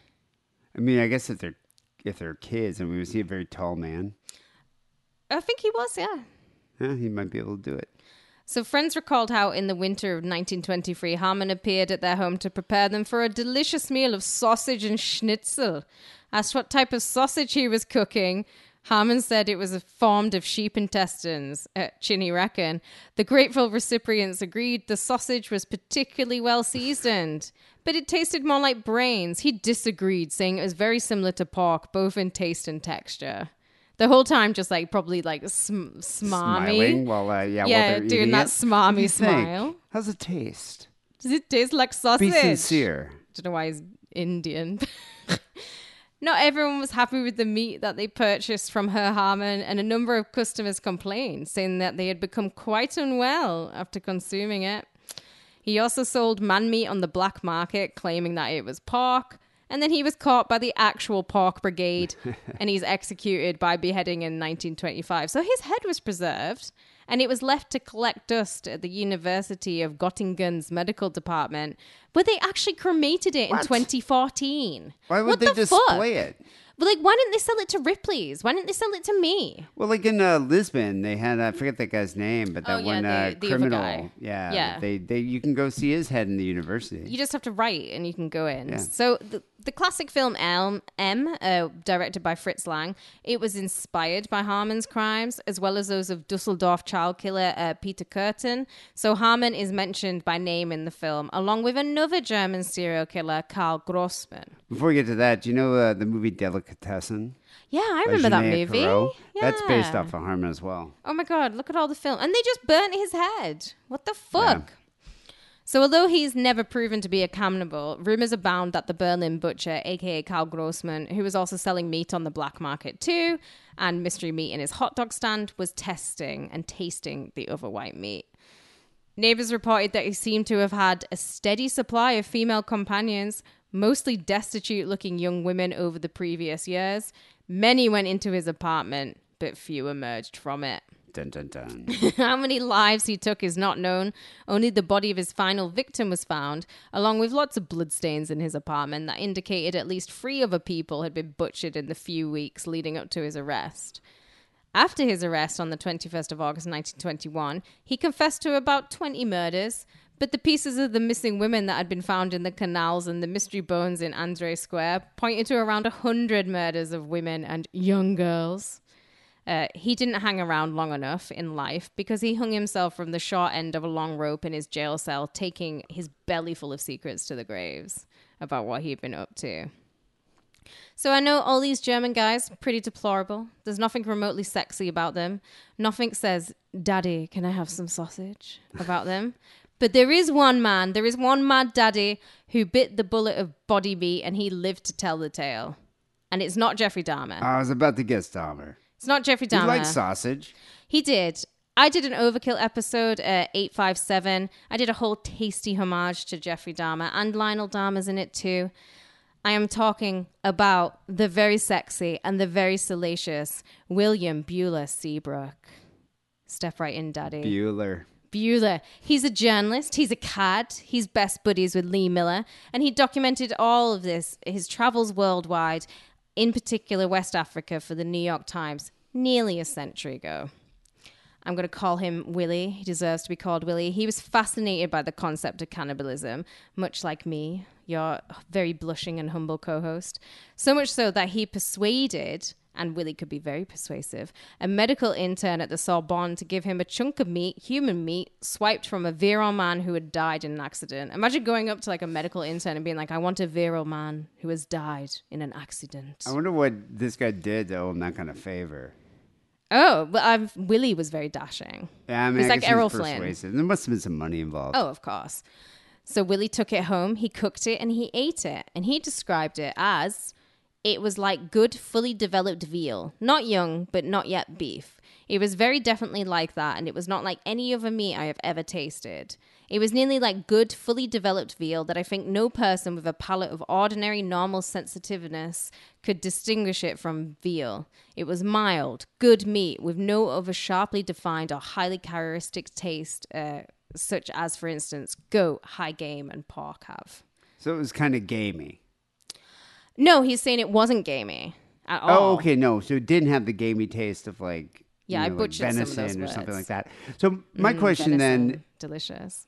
Speaker 3: I mean, I guess if they're if they're kids, and we was he a very tall man,
Speaker 4: I think he was, yeah.
Speaker 3: yeah, he might be able to do it.
Speaker 4: So friends recalled how in the winter of 1923, Haarmann appeared at their home to prepare them for a delicious meal of sausage and schnitzel. Asked what type of sausage he was cooking, Haarmann said it was formed of sheep intestines. Uh, Chinny reckon. The grateful recipients agreed the sausage was particularly well seasoned, but it tasted more like brains. He disagreed, saying it was very similar to pork, both in taste and texture. The whole time, just like probably like sm- smarmy.
Speaker 3: Smiling while uh, yeah, while
Speaker 4: Yeah,
Speaker 3: they're
Speaker 4: doing that smarmy
Speaker 3: you think?
Speaker 4: smile.
Speaker 3: How's it taste?
Speaker 4: Does it taste like sausage?
Speaker 3: Be sincere.
Speaker 4: I Don't know why he's Indian. Not everyone was happy with the meat that they purchased from Her Haarmann, and a number of customers complained, saying that they had become quite unwell after consuming it. He also sold man meat on the black market, claiming that it was pork. And then he was caught by the actual pork brigade and he's executed by beheading in 1925. So his head was preserved and it was left to collect dust at the University of Göttingen's medical department, where they actually cremated it in 2014.
Speaker 3: Why would
Speaker 4: What
Speaker 3: they
Speaker 4: the
Speaker 3: display
Speaker 4: fuck?
Speaker 3: it?
Speaker 4: But like, why didn't they sell it to Ripley's? Why didn't they sell it to me?
Speaker 3: Well, like in uh, Lisbon, they had I forget that guy's name, but that
Speaker 4: Oh, yeah,
Speaker 3: one uh,
Speaker 4: the
Speaker 3: criminal. Yeah,
Speaker 4: Yeah.
Speaker 3: They they you can go see his head in the university.
Speaker 4: You just have to write and you can go in.
Speaker 3: Yeah.
Speaker 4: So the, the classic film Elm, M, uh, directed by Fritz Lang, it was inspired by Haarmann's crimes as well as those of Dusseldorf child killer uh, Peter Kürten. So Harmon is mentioned by name in the film, along with another German serial killer, Karl Grossmann.
Speaker 3: Before we get to that, do you know uh, the movie Delicatessen?
Speaker 4: Yeah, I remember that movie.
Speaker 3: Caro? That's based off of Haarmann as well.
Speaker 4: Oh my god, look at all the film. And they just burnt his head. What the fuck? So although he's never proven to be a cannibal, rumors abound that the Berlin butcher, aka Karl Grossmann, who was also selling meat on the black market too, and mystery meat in his hot dog stand, was testing and tasting the other white meat. Neighbors reported that he seemed to have had a steady supply of female companions, mostly destitute looking young women over the previous years. Many went into his apartment, but few emerged from it.
Speaker 3: Dun dun dun.
Speaker 4: How many lives he took is not known. Only the body of his final victim was found, along with lots of bloodstains in his apartment that indicated at least three other people had been butchered in the few weeks leading up to his arrest. After his arrest on the 21st of August 1921, he confessed to about 20 murders, but the pieces of the missing women that had been found in the canals and the mystery bones in Andre Square pointed to around 100 murders of women and young girls. Uh, he didn't hang around long enough in life because he hung himself from the short end of a long rope in his jail cell, taking his belly full of secrets to the graves about what he'd been up to. So I know all these German guys pretty deplorable. There's nothing remotely sexy about them. Nothing says, "Daddy, can I have some sausage?" about them. But there is one man, there is one mad daddy who bit the bullet of body meat and he lived to tell the tale. And it's not Jeffrey Dahmer.
Speaker 3: I was about to guess Dahmer.
Speaker 4: It's not Jeffrey Dahmer.
Speaker 3: He likes sausage.
Speaker 4: He did. I did an Overkill episode, at 857. I did a whole tasty homage to Jeffrey Dahmer, and Lionel Dahmer's in it too. I am talking about the very sexy and the very salacious William Buehler Seabrook. Step right in, Daddy.
Speaker 3: Bueller.
Speaker 4: Bueller. He's a journalist. He's a cad. He's best buddies with Lee Miller. And he documented all of this, his travels worldwide, in particular West Africa, for the New York Times nearly a century ago. I'm going to call him Willie. He deserves to be called Willie. He was fascinated by the concept of cannibalism, much like me, your very blushing and humble co host. So much so that he persuaded, and Willie could be very persuasive, a medical intern at the Sorbonne to give him a chunk of meat, human meat, swiped from a virile man who had died in an accident. Imagine going up to like a medical intern and being like, I want a virile man who has died in an accident.
Speaker 3: I wonder what this guy did to owe him that kind of favor.
Speaker 4: Oh, well, I've, Willie was very dashing.
Speaker 3: Yeah, I mean,
Speaker 4: He's like
Speaker 3: guess he was
Speaker 4: Errol Flynn.
Speaker 3: persuasive. There must have been some money involved.
Speaker 4: Oh, of course. So Willie took it home, he cooked it, and he ate it. And he described it as it was like good, fully developed veal. Not young, but not yet beef. It was very definitely like that, and it was not like any other meat I have ever tasted. It was nearly like good, fully developed veal that I think no person with a palate of ordinary, normal sensitiveness could distinguish it from veal. It was mild, good meat with no other sharply defined or highly characteristic taste, uh, such as, for instance, goat, high game, and pork have.
Speaker 3: So it was kind of gamey.
Speaker 4: No, he's saying it wasn't gamey at all.
Speaker 3: Oh, okay, no. So it didn't have the gamey taste of like
Speaker 4: Yeah,
Speaker 3: you
Speaker 4: I
Speaker 3: know, like
Speaker 4: butchered some of
Speaker 3: venison
Speaker 4: those
Speaker 3: or something like that. So my
Speaker 4: Mm,
Speaker 3: question then,
Speaker 4: delicious.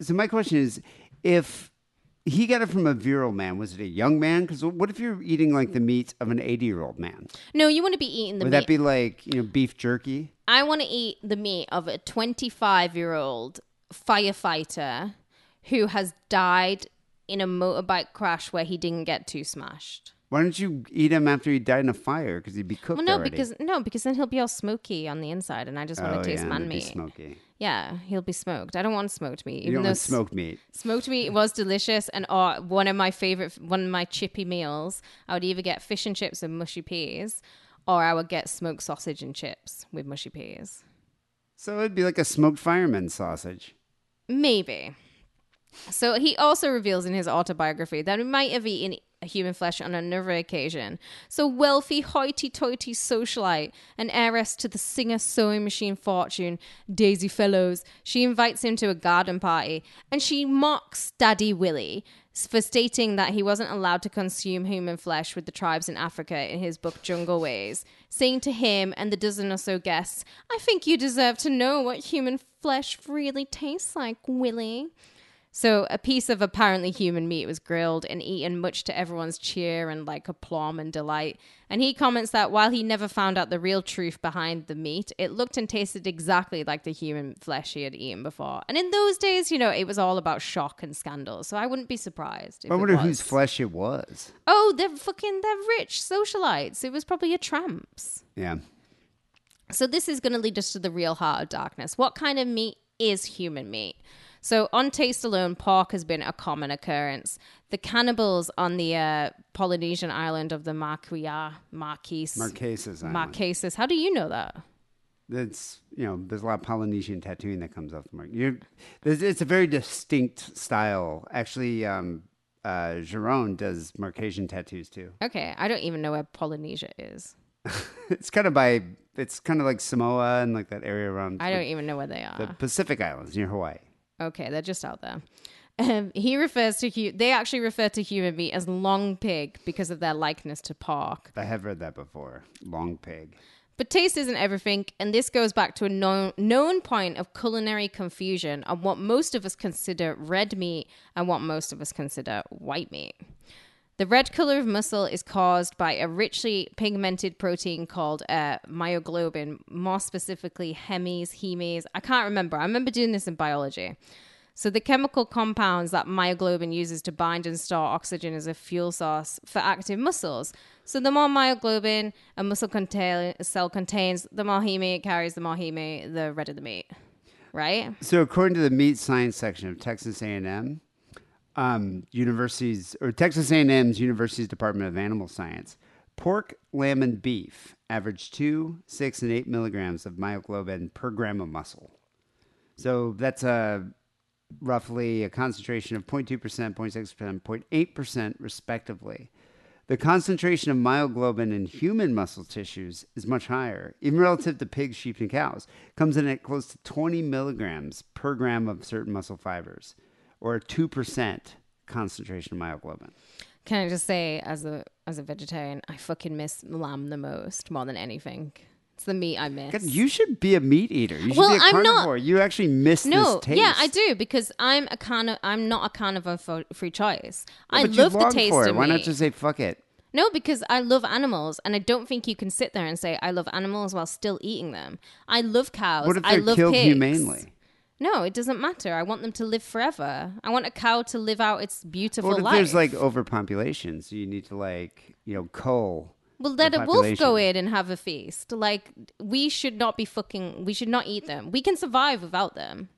Speaker 3: so my question is, if he got it from a virile man, was it a young man? Because what if you're eating like the meat of an 80 year old man?
Speaker 4: No, you want to be eating the meat.
Speaker 3: Would
Speaker 4: meat.
Speaker 3: that be like you know beef jerky?
Speaker 4: I want to eat the meat of a 25 year old firefighter who has died in a motorbike crash where he didn't get too smashed.
Speaker 3: Why don't you eat him after he died in a fire? Because he'd be cooked.
Speaker 4: Well, no,
Speaker 3: already.
Speaker 4: because no, because then he'll be all smoky on the inside, and I just want
Speaker 3: oh,
Speaker 4: to taste
Speaker 3: yeah,
Speaker 4: man meat.
Speaker 3: smoky.
Speaker 4: Yeah, he'll be smoked. I don't want smoked meat,
Speaker 3: You
Speaker 4: even
Speaker 3: don't
Speaker 4: though
Speaker 3: want smoked meat.
Speaker 4: Smoked meat was delicious, and uh, one of my favorite, one of my chippy meals. I would either get fish and chips and mushy peas, or I would get smoked sausage and chips with mushy peas.
Speaker 3: So it'd be like a smoked fireman sausage.
Speaker 4: Maybe. So he also reveals in his autobiography that he might have eaten human flesh on another occasion. So wealthy, hoity-toity socialite, an heiress to the Singer sewing machine fortune, Daisy Fellowes, she invites him to a garden party, and she mocks Daddy Willie for stating that he wasn't allowed to consume human flesh with the tribes in Africa in his book Jungle Ways, saying to him and the dozen or so guests, I think you deserve to know what human flesh really tastes like, Willie. So a piece of apparently human meat was grilled and eaten, much to everyone's cheer and like aplomb and delight. And he comments that while he never found out the real truth behind the meat, it looked and tasted exactly like the human flesh he had eaten before. And in those days, you know, it was all about shock and scandal. So I wouldn't be surprised. If
Speaker 3: I wonder whose flesh it was.
Speaker 4: Oh, they're fucking they're rich socialites. It was probably a tramps.
Speaker 3: Yeah.
Speaker 4: So this is going to lead us to the real heart of darkness. What kind of meat is human meat? So on taste alone, pork has been a common occurrence. The cannibals on the uh, Polynesian island of the Marquia, Marquise,
Speaker 3: Marquesas Island.
Speaker 4: Marquesas. How do you know that?
Speaker 3: That's you know, there's a lot of Polynesian tattooing that comes off the mark. You're, there's, it's a very distinct style. Actually, um, uh, Jerome does Marquesian tattoos too.
Speaker 4: Okay, I don't even know where Polynesia is.
Speaker 3: It's kind of by, it's kind of like Samoa and like that area around
Speaker 4: I don't even know where they are. the.
Speaker 3: Pacific Islands near Hawaii.
Speaker 4: Okay, they're just out there. Um, he refers to hu- they actually refer to human meat as long pig because of their likeness to pork.
Speaker 3: I have read that before. Long pig.
Speaker 4: But taste isn't everything, and this goes back to a known, known point of culinary confusion on what most of us consider red meat and what most of us consider white meat. The red color of muscle is caused by a richly pigmented protein called uh, myoglobin, more specifically hemes, hemes. I can't remember. I remember doing this in biology. So the chemical compounds that myoglobin uses to bind and store oxygen as a fuel source for active muscles. So the more myoglobin a muscle contain- cell contains, the more heme it carries, the more heme, the redder the meat. Right?
Speaker 3: So, according to the meat science section of Texas A&M, um, universities or Texas A&M's University's Department of Animal Science, pork, lamb, and beef average two, six, and eight milligrams of myoglobin per gram of muscle. So that's a roughly a concentration of 0.2%, 0.6%, 0.8% respectively. The concentration of myoglobin in human muscle tissues is much higher, even relative to pigs, sheep, and cows. Comes in at close to 20 milligrams per gram of certain muscle fibers, or a 2% concentration of myoglobin.
Speaker 4: Can I just say, as a as a vegetarian, I fucking miss lamb the most, more than anything. It's the meat I miss.
Speaker 3: God, you should be a meat eater. You should
Speaker 4: Well,
Speaker 3: be a
Speaker 4: I'm not-
Speaker 3: carnivore. You actually miss
Speaker 4: no,
Speaker 3: this taste.
Speaker 4: yeah, I do because I'm a carni- I'm not a carnivore for free choice. I love the taste
Speaker 3: for it.
Speaker 4: of
Speaker 3: Why not just say fuck it?
Speaker 4: No, because I love animals, and I don't think you can sit there and say I love animals while still eating them. I love cows.
Speaker 3: What if
Speaker 4: I
Speaker 3: they're
Speaker 4: love
Speaker 3: killed
Speaker 4: pigs.
Speaker 3: humanely?
Speaker 4: No, it doesn't matter. I want them to live forever. I want a cow to live out its beautiful
Speaker 3: if
Speaker 4: life.
Speaker 3: there's like overpopulation? So you need to like you know cull.
Speaker 4: well, let
Speaker 3: the
Speaker 4: a wolf go in and have a feast. Like we should not be fucking. We should not eat them. We can survive without them.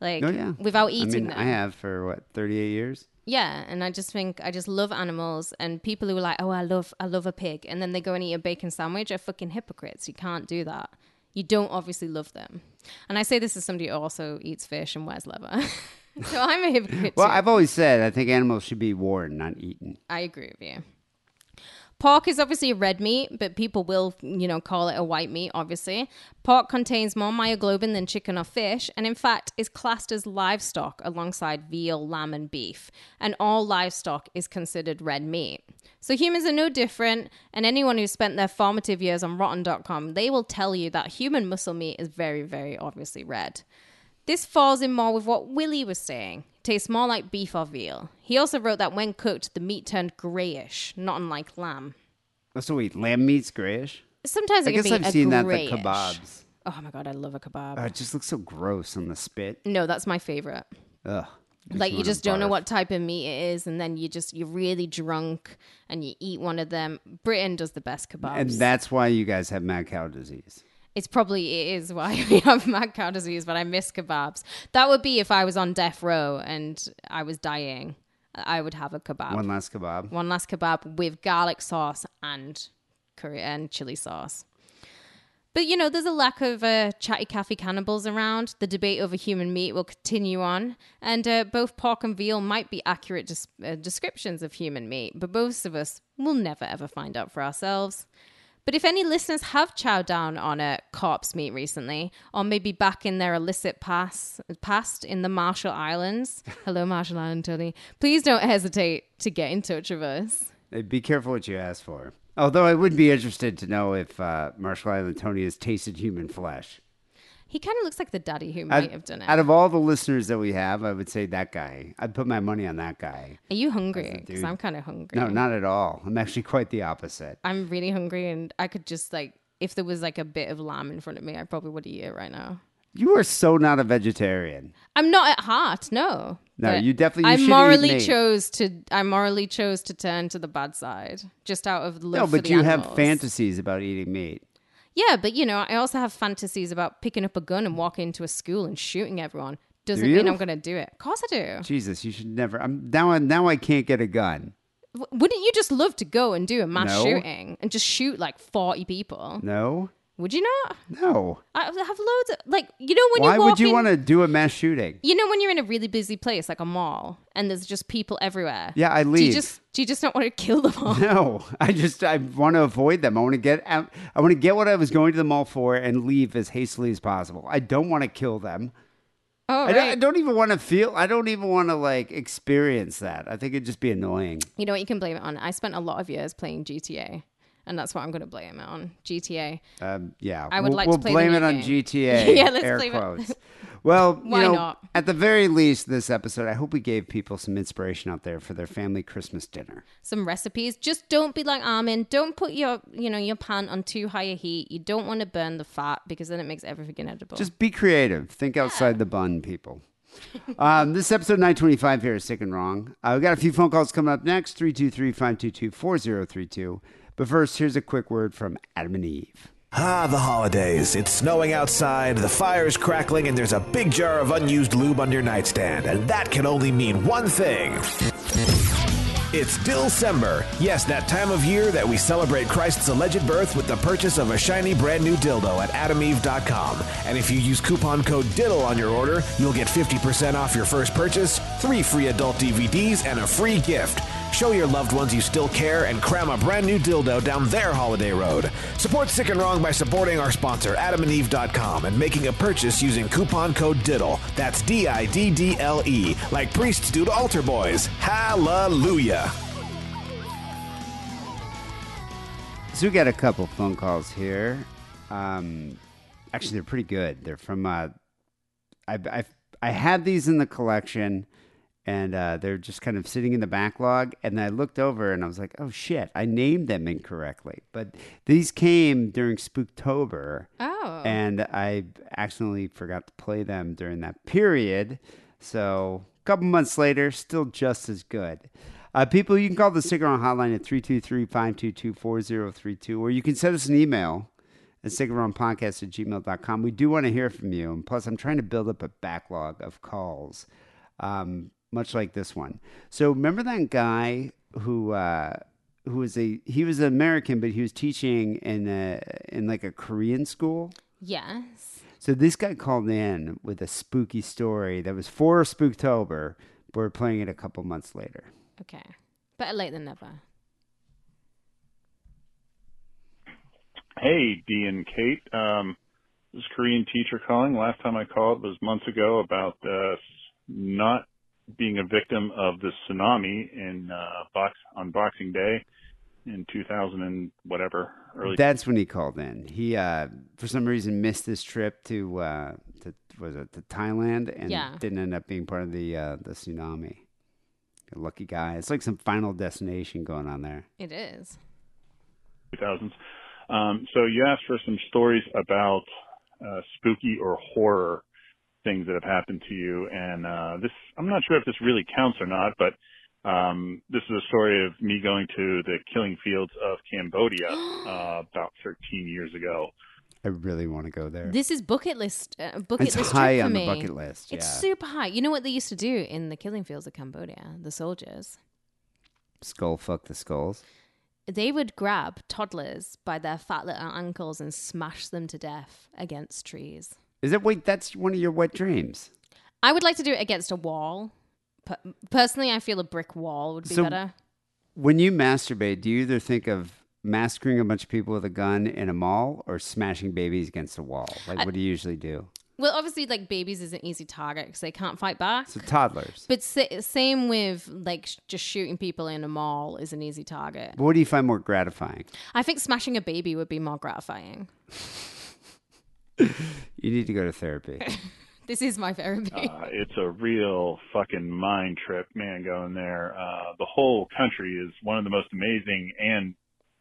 Speaker 4: Like
Speaker 3: Oh yeah,
Speaker 4: without
Speaker 3: I
Speaker 4: eating
Speaker 3: mean,
Speaker 4: them.
Speaker 3: I have for what 38 years.
Speaker 4: Yeah, and I just think I just love animals, and people who are like, "Oh, I love, I love a pig," and then they go and eat a bacon sandwich are fucking hypocrites. You can't do that. You don't obviously love them. And I say this as somebody who also eats fish and wears leather. so I'm a hypocrite.
Speaker 3: Well,
Speaker 4: too.
Speaker 3: I've always said I think animals should be worn, not eaten.
Speaker 4: I agree with you. Pork is obviously a red meat, but people will, you know, call it a white meat, obviously. Pork contains more myoglobin than chicken or fish, and in fact is classed as livestock alongside veal, lamb, and beef. And all livestock is considered red meat. So humans are no different, and anyone who's spent their formative years on rotten.com, they will tell you that human muscle meat is very, very obviously red. This falls in more with what Willie was saying. Tastes more like beef or veal. He also wrote that when cooked, the meat turned grayish, not unlike lamb.
Speaker 3: Oh, So wait, lamb meat's grayish.
Speaker 4: Sometimes it
Speaker 3: I
Speaker 4: can
Speaker 3: guess
Speaker 4: be
Speaker 3: I've seen that at the kebabs.
Speaker 4: Oh my god, I love a kebab.
Speaker 3: Oh, it just looks so gross on the spit.
Speaker 4: no, that's my favorite.
Speaker 3: Ugh.
Speaker 4: Like you just don't know what type of meat it is, and then you just you're really drunk and you eat one of them. Britain does the best kebabs.
Speaker 3: And that's why you guys have mad cow disease.
Speaker 4: It's probably it is why we have mad cow disease, but I miss kebabs. That would be if I was on death row and I was dying. I would have a kebab.
Speaker 3: One last kebab.
Speaker 4: One last kebab with garlic sauce and curry and chili sauce. But you know, there's a lack of uh, chatty cafe cannibals around. The debate over human meat will continue on, and uh, both pork and veal might be accurate des- uh, descriptions of human meat, but most of us will never ever find out for ourselves. But if any listeners have chowed down on a corpse meat recently, or maybe back in their illicit past, past in the Marshall Islands, hello Marshall Island, Tony, please don't hesitate to get in touch with us.
Speaker 3: Be careful what you ask for. Although I would be interested to know if uh, Marshall Island Tony has tasted human flesh.
Speaker 4: He kind of looks like the daddy who might have done it.
Speaker 3: out of all the listeners that we have, I would say that guy. I'd put my money on that guy.
Speaker 4: Are you hungry? Because. I'm kind of hungry.
Speaker 3: No, not at all. I'm actually quite the opposite.
Speaker 4: I'm really hungry, and I could just like, if there was like a bit of lamb in front of me, I probably would eat it right now.
Speaker 3: You are so not a vegetarian.
Speaker 4: I'm not at heart, no.
Speaker 3: No, you definitely- you
Speaker 4: I morally
Speaker 3: meat.
Speaker 4: chose to. I morally chose to turn to the bad side, just out of love
Speaker 3: No, but you have fantasies about eating meat.
Speaker 4: Yeah, but you know, I also have fantasies about picking up a gun and walking into a school and shooting everyone. Doesn't
Speaker 3: Do
Speaker 4: mean? I'm going to do it. Of course I do.
Speaker 3: Jesus, you should never. I'm now. I- Now I can't get a gun.
Speaker 4: W- Wouldn't you just love to go and do a mass
Speaker 3: No.
Speaker 4: shooting and just shoot like 40 people?
Speaker 3: No,
Speaker 4: Would you not?
Speaker 3: no.
Speaker 4: I have loads of like you know when
Speaker 3: Why
Speaker 4: you
Speaker 3: would you
Speaker 4: in-
Speaker 3: want to do a mass shooting?
Speaker 4: You know when you're in a really busy place like a mall and there's just people everywhere.
Speaker 3: Yeah, I
Speaker 4: Do you
Speaker 3: leave.
Speaker 4: just do you just not want to kill them all?
Speaker 3: No, I just I want to avoid them. I want to get out. I want to get what I was going to the mall for and leave as hastily as possible. I don't want to kill them.
Speaker 4: Oh,
Speaker 3: I, don't, I don't even want to feel. I don't even want to like experience that. I think it'd just be annoying.
Speaker 4: You know what you can blame it on? I spent a lot of years playing GTA, and that's what I'm going to blame it on. GTA.
Speaker 3: Um, yeah,
Speaker 4: I would
Speaker 3: we'll,
Speaker 4: like to
Speaker 3: we'll
Speaker 4: play
Speaker 3: blame it on
Speaker 4: game.
Speaker 3: GTA.
Speaker 4: Yeah, let's
Speaker 3: air
Speaker 4: blame it.
Speaker 3: quotes. Well, you
Speaker 4: Why
Speaker 3: know,
Speaker 4: not?
Speaker 3: at the very least, this episode, I hope we gave people some inspiration out there for their family Christmas dinner.
Speaker 4: Some recipes. Just don't be like Armin. Don't put your you know your pan on too high a heat. You don't want to burn the fat because then it makes everything inedible.
Speaker 3: Just be creative. Think outside the bun, people. um, this episode 925 here is Sick and Wrong. Uh, we got a few phone calls coming up next 323 522 4032. But first, here's a quick word from Adam and Eve.
Speaker 7: Ah, the holidays. It's snowing outside, the fire's crackling, and there's a big jar of unused lube on your nightstand. And that can only mean one thing. It's Dilsember. Yes, that time of year that we celebrate Christ's alleged birth with the purchase of a shiny brand new dildo at adameve.com. And if you use coupon code DIDDLE on your order, you'll get 50% off your first purchase, three free adult DVDs, and a free gift. Show your loved ones you still care and cram a brand new dildo down their holiday road. Support Sick and Wrong by supporting our sponsor, adamandeve.com, and making a purchase using coupon code DIDDLE. That's D I D D L E, like priests do to altar boys. Hallelujah.
Speaker 3: So we got a couple phone calls here. Um, actually, they're pretty good. They're from. Uh, I I I had these in the collection, and uh, they're just kind of sitting in the backlog. And I looked over, and I was like, "Oh shit! I named them incorrectly." But these came during Spooktober,
Speaker 4: oh.
Speaker 3: and I accidentally forgot to play them during that period. So a couple months later, still just as good. Uh, people, you can call the Sick and Wrong hotline at 323-522-4032, or you can send us an email at sickandwrongpodcast at gmail.com. We do want to hear from you. And plus, I'm trying to build up a backlog of calls, um, much like this one. So remember that guy who... Uh, who was a he was an American, but he was teaching in a in like a Korean school.
Speaker 4: Yes.
Speaker 3: So this guy called in with a spooky story that was for Spooktober, but we're playing it a couple months later.
Speaker 4: Okay. Better late than never.
Speaker 8: Hey, Dee and Kate. Um, this is Korean teacher calling. Last time I called was months ago about uh, not being a victim of the tsunami in uh, box on Boxing Day in 2000 and whatever early.
Speaker 3: That's when he called in. He, uh, for some reason, missed his trip to uh, to was it to Thailand and
Speaker 4: Yeah.
Speaker 3: didn't end up being part of the uh, the tsunami. A lucky guy. It's like some Final Destination going on there.
Speaker 4: It is.
Speaker 8: 2000s. Um, so you asked for some stories about uh, spooky or horror things that have happened to you, and uh, this I'm not sure if this really counts or not, but um, this is a story of me going to the killing fields of Cambodia uh, about 13 years ago.
Speaker 3: I really want to go there.
Speaker 4: This is bucket list. Uh, bucket
Speaker 3: It's
Speaker 4: list
Speaker 3: high
Speaker 4: trip for
Speaker 3: on the bucket list,
Speaker 4: It's
Speaker 3: yeah.
Speaker 4: super high. You know what they used to do in the killing fields of Cambodia? The soldiers.
Speaker 3: Skull fuck the skulls.
Speaker 4: They would grab toddlers by their fat little ankles and smash them to death against trees.
Speaker 3: Is it wait? That's one of your wet dreams.
Speaker 4: I would like to do it against a wall. Per- personally, I feel a brick wall would be
Speaker 3: So-
Speaker 4: better.
Speaker 3: When you masturbate, do you either think of massacring a bunch of people with a gun in a mall or smashing babies against a wall? Like, what do you usually do?
Speaker 4: Well, obviously, like babies is an easy target because they can't fight back.
Speaker 3: So toddlers.
Speaker 4: But sa- same with like sh- just shooting people in a mall is an easy target.
Speaker 3: But what do you find more gratifying?
Speaker 4: I think smashing a baby would be more gratifying.
Speaker 3: You need to go to therapy.
Speaker 4: This is my therapy.
Speaker 8: Uh, it's a real fucking mind trip, man, going there. Uh, the whole country is one of the most amazing and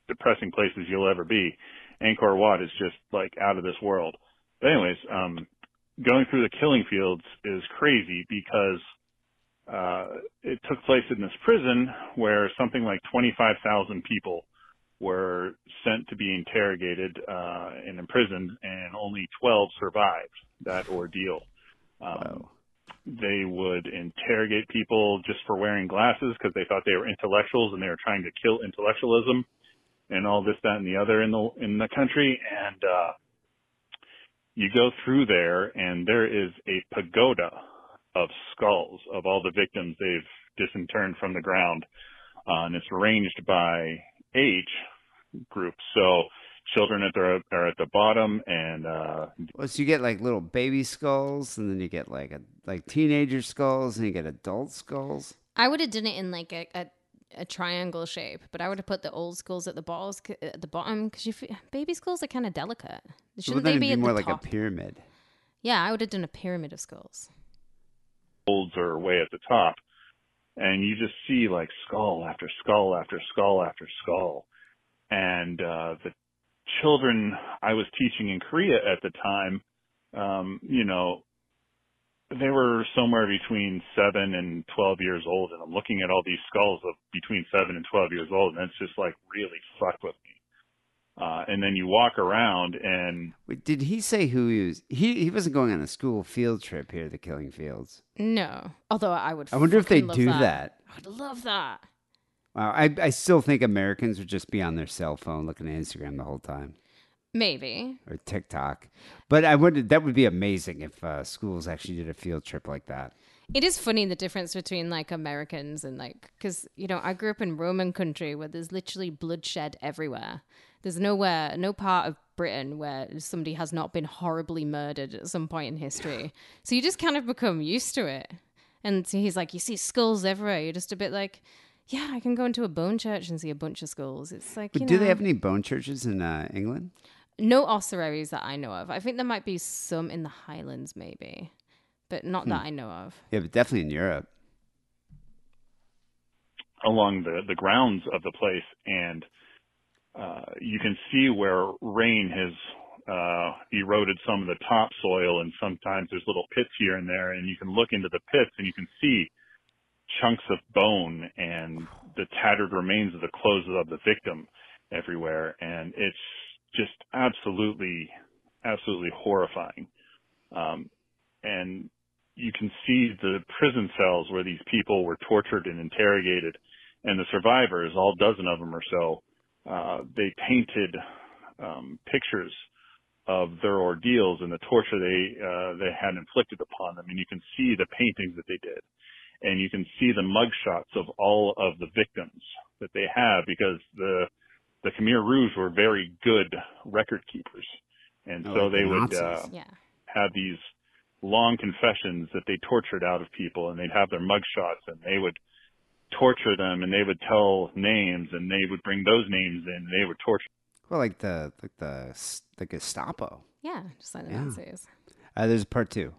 Speaker 8: depressing places you'll ever be. Angkor Wat is just like out of this world. But anyways, um, going through the killing fields is crazy because, uh, it took place in this prison where something like 25,000 people were sent to be interrogated, uh, and imprisoned and only 12 survived that ordeal. Um, they would interrogate people just for wearing glasses because they thought they were intellectuals and they were trying to kill intellectualism and all this, that, and the other in the in the country. And uh, you go through there, and there is a pagoda of skulls of all the victims they've disinterred from the ground, uh, and it's arranged by age group. So children at the are at the bottom, and uh,
Speaker 3: Well, so you get like little baby skulls, and then you get like a like teenager skulls, and you get adult skulls.
Speaker 4: I would have done it in like a, a, a triangle shape, but I would have put the old skulls at the balls at the bottom because you baby skulls are kind of delicate.
Speaker 3: So
Speaker 4: Shouldn't
Speaker 3: then
Speaker 4: they be,
Speaker 3: be
Speaker 4: at
Speaker 3: more
Speaker 4: the
Speaker 3: like
Speaker 4: top?
Speaker 3: a pyramid.
Speaker 4: Yeah, I would have done a pyramid of skulls.
Speaker 8: folds are way at the top. And you just see like skull after skull after skull after skull. And uh the children I was teaching in Korea at the time, um, you know, they were somewhere between seven and twelve years old and I'm looking at all these skulls of between seven and twelve years old and it's just like really fucked with me. Uh and then you walk around and
Speaker 3: Wait, did he say who he was? He he wasn't going on a school field trip here, the Killing Fields.
Speaker 4: No, although I would.
Speaker 3: I wonder if they
Speaker 4: fucking love
Speaker 3: do that.
Speaker 4: I'd love that.
Speaker 3: Wow, I I still think Americans would just be on their cell phone looking at Instagram the whole time
Speaker 4: Maybe.
Speaker 3: or TikTok. But I would that would be amazing if uh, schools actually did a field trip like that.
Speaker 4: It is funny the difference between like Americans and like because you know I grew up in Roman country where there's literally bloodshed everywhere. There's nowhere, no part of Britain where somebody has not been horribly murdered at some point in history. So you just kind of become used to it. And so he's like, you see skulls everywhere. You're just a bit like, yeah, I can go into a bone church and see a bunch of skulls. It's like,
Speaker 3: But
Speaker 4: you
Speaker 3: do
Speaker 4: know,
Speaker 3: they have any bone churches in uh, England?
Speaker 4: no ossuaries that I know of. I think there might be some in the Highlands, maybe, but not
Speaker 3: Hmm.
Speaker 4: that I know of.
Speaker 3: Yeah, but definitely in Europe.
Speaker 8: along the the grounds of the place and uh you can see where rain has uh eroded some of the topsoil and sometimes there's little pits here and there and you can look into the pits and you can see chunks of bone and the tattered remains of the clothes of the victim everywhere and it's just absolutely absolutely horrifying. Um and you can see the prison cells where these people were tortured and interrogated and the survivors, all dozen of them or so, uh, they painted um, pictures of their ordeals and the torture they uh, they had inflicted upon them, and you can see the paintings that they did, and you can see the mugshots of all of the victims that they have because the the Khmer Rouge were very good record keepers, and
Speaker 3: Oh,
Speaker 8: so
Speaker 3: like the
Speaker 8: they would uh,
Speaker 4: Yeah.
Speaker 8: have these long confessions that they tortured out of people, and they'd have their mugshots, and they would torture them, and they would tell names, and they would bring those names in, and they would torture.
Speaker 3: Well, like the like the the Gestapo.
Speaker 4: Yeah, just like the
Speaker 3: Yeah.
Speaker 4: Nazis.
Speaker 3: Uh, there's part two.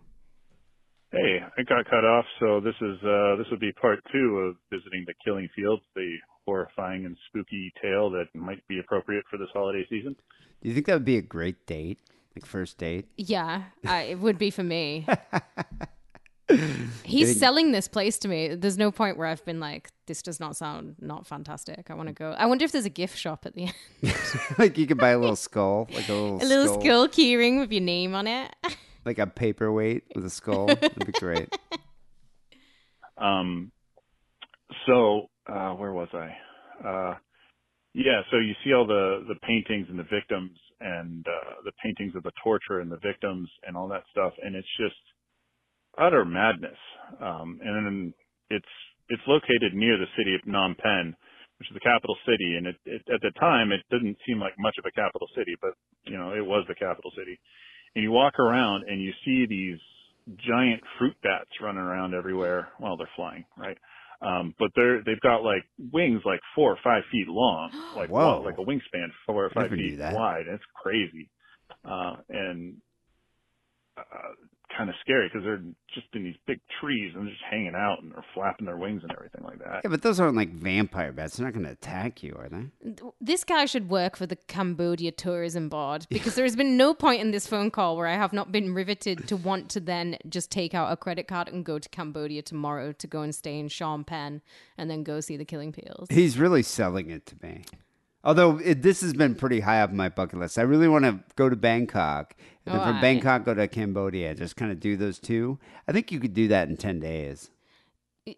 Speaker 8: Hey, I got cut off, so this is uh, this would be part two of visiting the Killing Fields, the horrifying and spooky tale that might be appropriate for this holiday season.
Speaker 3: Do you think that would be a great date, like first date?
Speaker 4: Yeah, I, it would be for me. He's
Speaker 3: Getting-
Speaker 4: selling this place to me. There's no point where I've been like, this does not sound not fantastic. I want to go. I wonder if there's a gift shop at the end.
Speaker 3: like you could buy a little skull, like a little,
Speaker 4: a little
Speaker 3: skull,
Speaker 4: skull keyring with your name on it.
Speaker 3: Like a paperweight with a skull. That'd be great.
Speaker 8: Um, so uh, where was I? Uh, yeah, so you see all the the paintings and the victims and uh, the paintings of the torture and the victims and all that stuff, and it's just utter madness. Um, and then it's it's located near the city of Phnom Penh, which is the capital city, and it, it at the time it didn't seem like much of a capital city, but you know it was the capital city. And you walk around and you see these giant fruit bats running around everywhere. Well, they're flying, right? Um, but they're they've got like wings like four or five feet long, like
Speaker 3: Whoa.
Speaker 8: like a wingspan four or five feet wide. It's crazy, uh, and uh, kind of scary because they're just in these big trees and just hanging out and they're flapping their wings and everything like that.
Speaker 3: Yeah, but those aren't like vampire bats. They're not going to attack you, are they?
Speaker 4: This guy should work for the Cambodia Tourism Board because there has been no point in this phone call where I have not been riveted to want to then just take out a credit card and go to Cambodia tomorrow to go and stay in Phnom Penh and then go see the Killing Fields.
Speaker 3: He's really selling it to me. Although it, this has been pretty high up my bucket list. I really want to go to Bangkok. And then
Speaker 4: Oh,
Speaker 3: from
Speaker 4: aye.
Speaker 3: Bangkok, go to Cambodia. Just kind of do those two. I think you could do that in 10 days.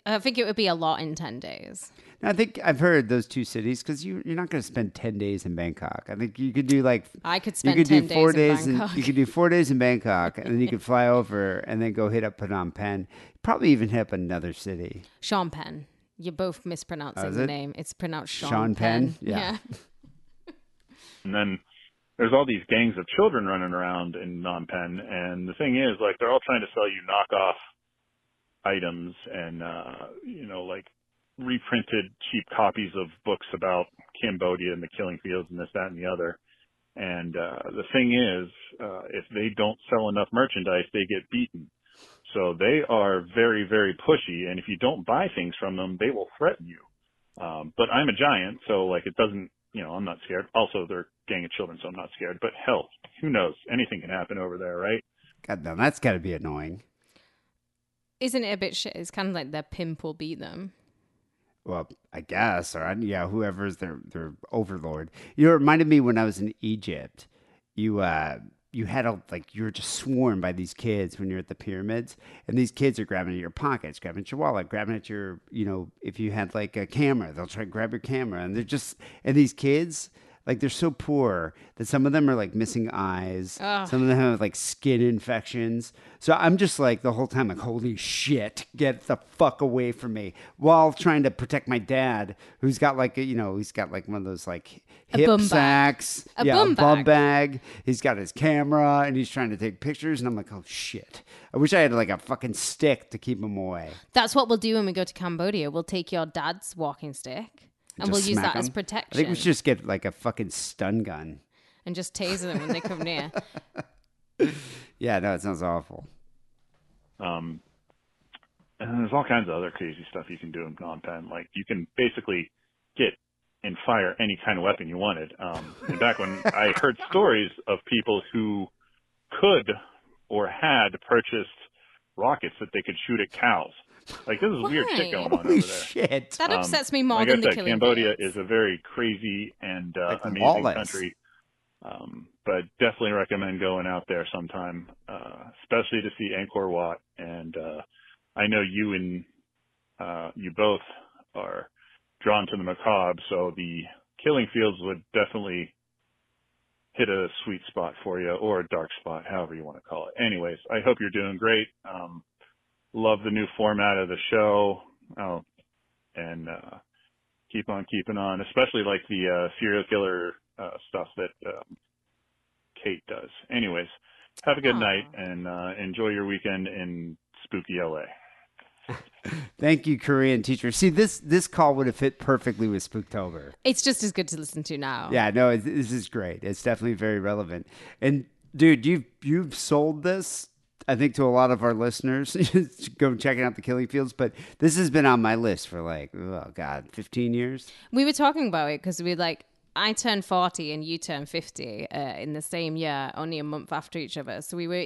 Speaker 4: I think it would be a lot in 10 days.
Speaker 3: Now, I think I've heard those two cities because you, you're not going to spend 10 days in Bangkok. I think you could do like.
Speaker 4: I could spend You
Speaker 3: could
Speaker 4: 10
Speaker 3: do four
Speaker 4: days,
Speaker 3: days
Speaker 4: in
Speaker 3: in,
Speaker 4: Bangkok.
Speaker 3: you could do four days in Bangkok, and then you could fly over and then go hit up Phnom Penh. Probably even hit up another city.
Speaker 4: Sean Penn. You're both mispronouncing the
Speaker 3: it?
Speaker 4: name. It's pronounced Sean,
Speaker 3: Sean Penn?
Speaker 4: Penn.
Speaker 3: Yeah.
Speaker 8: And then there's all these gangs of children running around in Phnom Penh, and the thing is, like, they're all trying to sell you knockoff items and, uh, you know, like reprinted cheap copies of books about Cambodia and the killing fields and this, that, and the other. And uh, the thing is, uh, if they don't sell enough merchandise, they get beaten. So they are very, very pushy, and if you don't buy things from them, they will threaten you. Um, but I'm a giant, so like it doesn't, you know, I'm not scared. Also, they're a gang of children, so I'm not scared. But hell, who knows? Anything can happen over there, right?
Speaker 3: God, damn, that's got to be annoying.
Speaker 4: Isn't it a bit shit? It's kind of like their pimp will beat them.
Speaker 3: Well, I guess, or yeah, whoever's their their overlord. You know, it reminded me when I was in Egypt. You uh, you had a like you were just swarmed by these kids when you're at the pyramids, and these kids are grabbing at your pockets, grabbing at your wallet, grabbing at your you know if you had like a camera, they'll try to grab your camera, and they're just and these kids. Like they're so poor that some of them are like missing eyes.
Speaker 4: Ugh.
Speaker 3: Some of them have like skin infections. So I'm just like the whole time like, holy shit, get the fuck away from me. While trying to protect my dad, who's got like a, you know, he's got like one of those like hip sacks.
Speaker 4: A
Speaker 3: yeah,
Speaker 4: bum
Speaker 3: a bum
Speaker 4: bag.
Speaker 3: bag. He's got his camera and he's trying to take pictures. And I'm like, oh shit. I wish I had like a fucking stick to keep him away.
Speaker 4: That's what we'll do when we go to Cambodia. We'll take your dad's walking stick and we'll use
Speaker 3: smack
Speaker 4: that as protection.
Speaker 3: I think we should just get like a fucking stun gun.
Speaker 4: and just taser them when they come near.
Speaker 3: Yeah, no, it sounds awful.
Speaker 8: Um, and there's all kinds of other crazy stuff you can do in Phnom Penh. Like you can basically get and fire any kind of weapon you wanted. Um, and back when I heard stories of people who could or had purchased rockets that they could shoot at cows. Like this is weird shit
Speaker 4: Why?
Speaker 8: going on
Speaker 3: Holy
Speaker 8: over there.
Speaker 3: shit.
Speaker 4: That
Speaker 8: Um,
Speaker 4: upsets me more
Speaker 8: like
Speaker 4: than
Speaker 8: I
Speaker 4: the
Speaker 8: said,
Speaker 4: killing
Speaker 8: Cambodia
Speaker 4: fields.
Speaker 8: is a very crazy and uh,
Speaker 3: Like
Speaker 8: amazing
Speaker 3: lawless.
Speaker 8: country. Um, but definitely recommend going out there sometime, uh, especially to see Angkor Wat. And uh, I know you and uh, you both are drawn to the macabre, so the Killing Fields would definitely hit a sweet spot for you or a dark spot, however you want to call it. Anyways, I hope you're doing great. Um, love the new format of the show. Oh, and uh, keep on keeping on, especially like the uh, serial killer uh, stuff that um, Kate does. Anyways, have a good
Speaker 4: Aw.
Speaker 8: night and uh, enjoy your weekend in spooky LA.
Speaker 3: Thank you, Korean teacher. See, this this call would have fit perfectly with Spooktober.
Speaker 4: It's just as good to listen to now.
Speaker 3: Yeah, no, it, this is great. It's definitely very relevant. And dude, you've you've sold this, I think, to a lot of our listeners. Go checking out the Killing Fields, but this has been on my list for like, oh god, fifteen years.
Speaker 4: We were talking about it because we were like I turned 40 and you turned 50 uh, in the same year, only a month after each other. So we were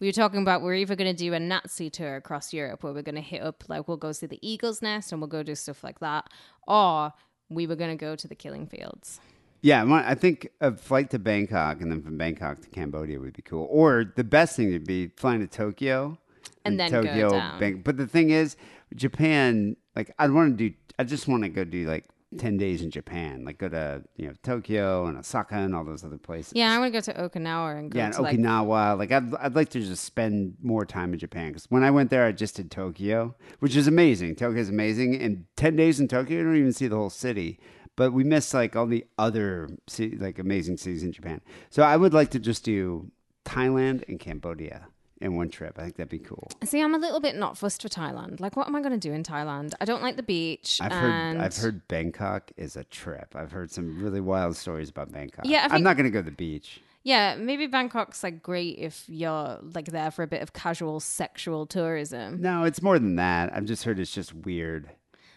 Speaker 4: we were talking about we're either going to do a Nazi tour across Europe where we're going to hit up like we'll go see the Eagle's Nest and we'll go do stuff like that, or we were going to go to the Killing Fields.
Speaker 3: Yeah, I think a flight to Bangkok and then from Bangkok to Cambodia would be cool. Or the best thing would be flying to Tokyo
Speaker 4: And then go
Speaker 3: Tokyo. Bang- but the thing is, Japan, like I want to do, I just want to go do like ten days in Japan, like go to you know Tokyo and Osaka and all those other places.
Speaker 4: Yeah, I want to go to Okinawa and go
Speaker 3: Yeah, and
Speaker 4: to like
Speaker 3: Okinawa. Like, I'd, I'd like to just spend more time in Japan because when I went there, I just did Tokyo, which is amazing. Tokyo is amazing. And 10 days in Tokyo, you don't even see the whole city. But we missed like all the other like amazing cities in Japan. So I would like to just do Thailand and Cambodia in one trip. I think that'd be cool.
Speaker 4: See, I'm a little bit not fussed for Thailand. Like, what am I going to do in Thailand? I don't like the beach.
Speaker 3: I've
Speaker 4: and
Speaker 3: heard I've heard Bangkok is a trip. I've heard some really wild stories about Bangkok.
Speaker 4: Yeah, I
Speaker 3: I'm not going to go to the beach.
Speaker 4: Yeah, maybe Bangkok's like great if you're like there for a bit of casual sexual tourism.
Speaker 3: No, it's more than that. I've just heard it's just weird.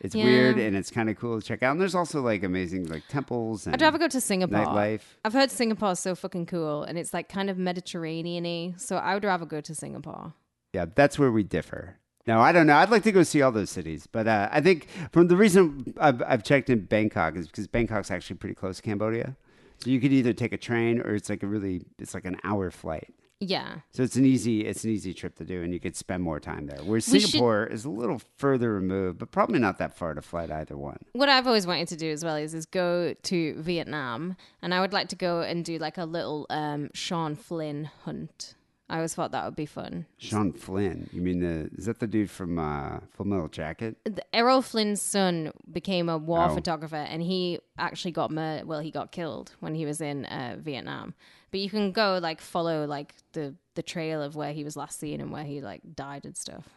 Speaker 3: It's
Speaker 4: Yeah.
Speaker 3: weird and it's kind of cool to check out. And there's also like amazing like temples and
Speaker 4: I'd rather go to Singapore.
Speaker 3: nightlife.
Speaker 4: I've heard Singapore's so fucking cool and it's like kind of Mediterranean-y, so I would rather go to Singapore.
Speaker 3: Yeah, that's where we differ. No, I don't know. I'd like to go see all those cities, but uh, I think from the reason I've, I've checked in Bangkok is because Bangkok's actually pretty close to Cambodia, so you could either take a train or it's like a really it's like an hour flight.
Speaker 4: Yeah.
Speaker 3: So it's an easy it's an easy trip to do, and you could spend more time there. Whereas
Speaker 4: We should-
Speaker 3: Singapore is a little further removed, but probably not that far to flight either one.
Speaker 4: What I've always wanted to do as well is is go to Vietnam and I would like to go and do like a little um Sean Flynn hunt. I always thought that would be fun.
Speaker 3: Sean Flynn, you mean the is that the dude from uh, Full Metal Jacket?
Speaker 4: the- Errol Flynn's son became a war
Speaker 3: Oh.
Speaker 4: photographer, and he actually got mur- well, he got killed when he was in uh, Vietnam. But you can go like follow like the the trail of where he was last seen and where he like died and stuff.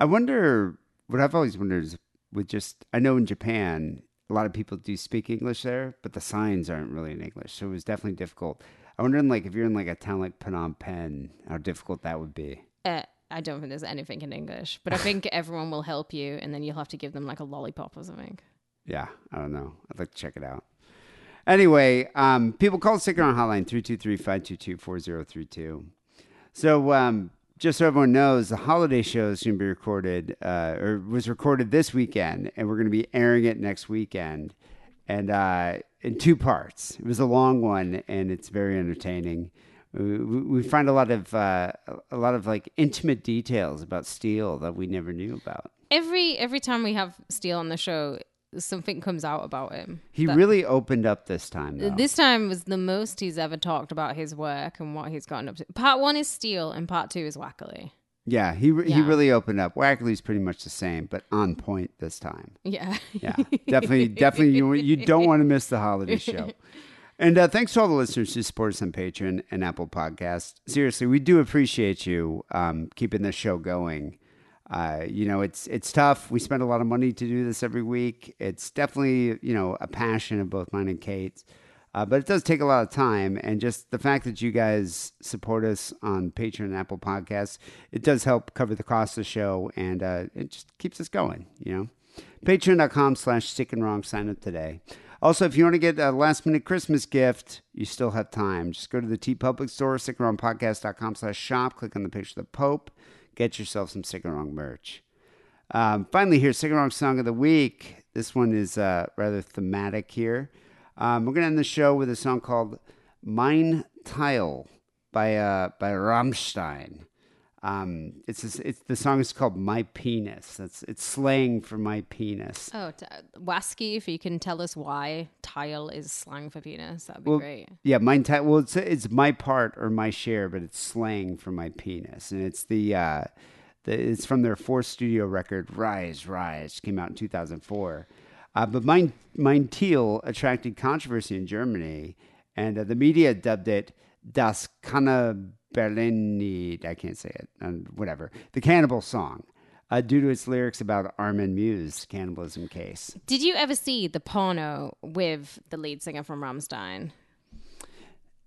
Speaker 3: I wonder what I've always wondered is with just I know in Japan a lot of people do speak English there, but the signs aren't really in English, so it was definitely difficult. I wonder, in like if you're in like a town like Phnom Penh, how difficult that would be.
Speaker 4: Uh, I don't think there's anything in English, but I think everyone will help you, and then you'll have to give them like a lollipop or something.
Speaker 3: Yeah, I don't know. I'd like to check it out. Anyway, um, people call the Sick and Wrong Hotline 323-522-4032. So um, just so everyone knows, the holiday show is going to be recorded, uh, or was recorded this weekend, and we're going to be airing it next weekend, and uh, in two parts. It was a long one, and it's very entertaining. We, we we find a lot of uh, a lot of like intimate details about Steele that we never knew about.
Speaker 4: Every every time we have Steele on the show, something comes out about him.
Speaker 3: He
Speaker 4: That-
Speaker 3: really opened up this time. Though.
Speaker 4: This time was the most he's ever talked about his work and what he's gotten up to. Part one is Steele, and part two is Wackerly.
Speaker 3: Yeah, he he
Speaker 4: Yeah.
Speaker 3: really opened up. Wackerly's pretty much the same, but on point this time.
Speaker 4: Yeah.
Speaker 3: Yeah, definitely, definitely. You you don't want to miss the holiday show. And uh, thanks to all the listeners who support us on Patreon and Apple Podcasts. Seriously, we do appreciate you um, keeping this show going. Uh, you know, it's it's tough. We spend a lot of money to do this every week. It's definitely you know a passion of both mine and Kate's. Uh, but it does take a lot of time, and just the fact that you guys support us on Patreon and Apple Podcasts, it does help cover the cost of the show, and uh, it just keeps us going. You know, Patreon.com slash Sick and Wrong. Sign up today. Also, if you want to get a last minute Christmas gift, you still have time. Just go to the TeePublic store, sickandwrongpodcast.com slash shop, click on the picture of the Pope, get yourself some Wrong merch. Um, finally, here's Wrong Song of the Week. This one is uh, rather thematic here. Um, we're going to end the show with a song called Mein Teil by, uh, by Rammstein. Um, it's this- it's the song is called "My Penis." That's it's slang for my penis.
Speaker 4: Oh, t- Wasky, if you can tell us why Teil is slang for penis, that'd be
Speaker 3: Well,
Speaker 4: great.
Speaker 3: Yeah, mine. tile. well, it's it's my part or my share, but it's slang for my penis, and it's the. Uh, the it's from their fourth studio record, "Reise, Reise," came out in two thousand four. Uh, but mine, mine teal attracted controversy in Germany, and uh, the media dubbed it "Das Kannibalenlied." I can't say it. Um, whatever. The cannibal song, uh, due to its lyrics about Armin Meiwes cannibalism case.
Speaker 4: Did you ever see the porno with the lead singer from Rammstein?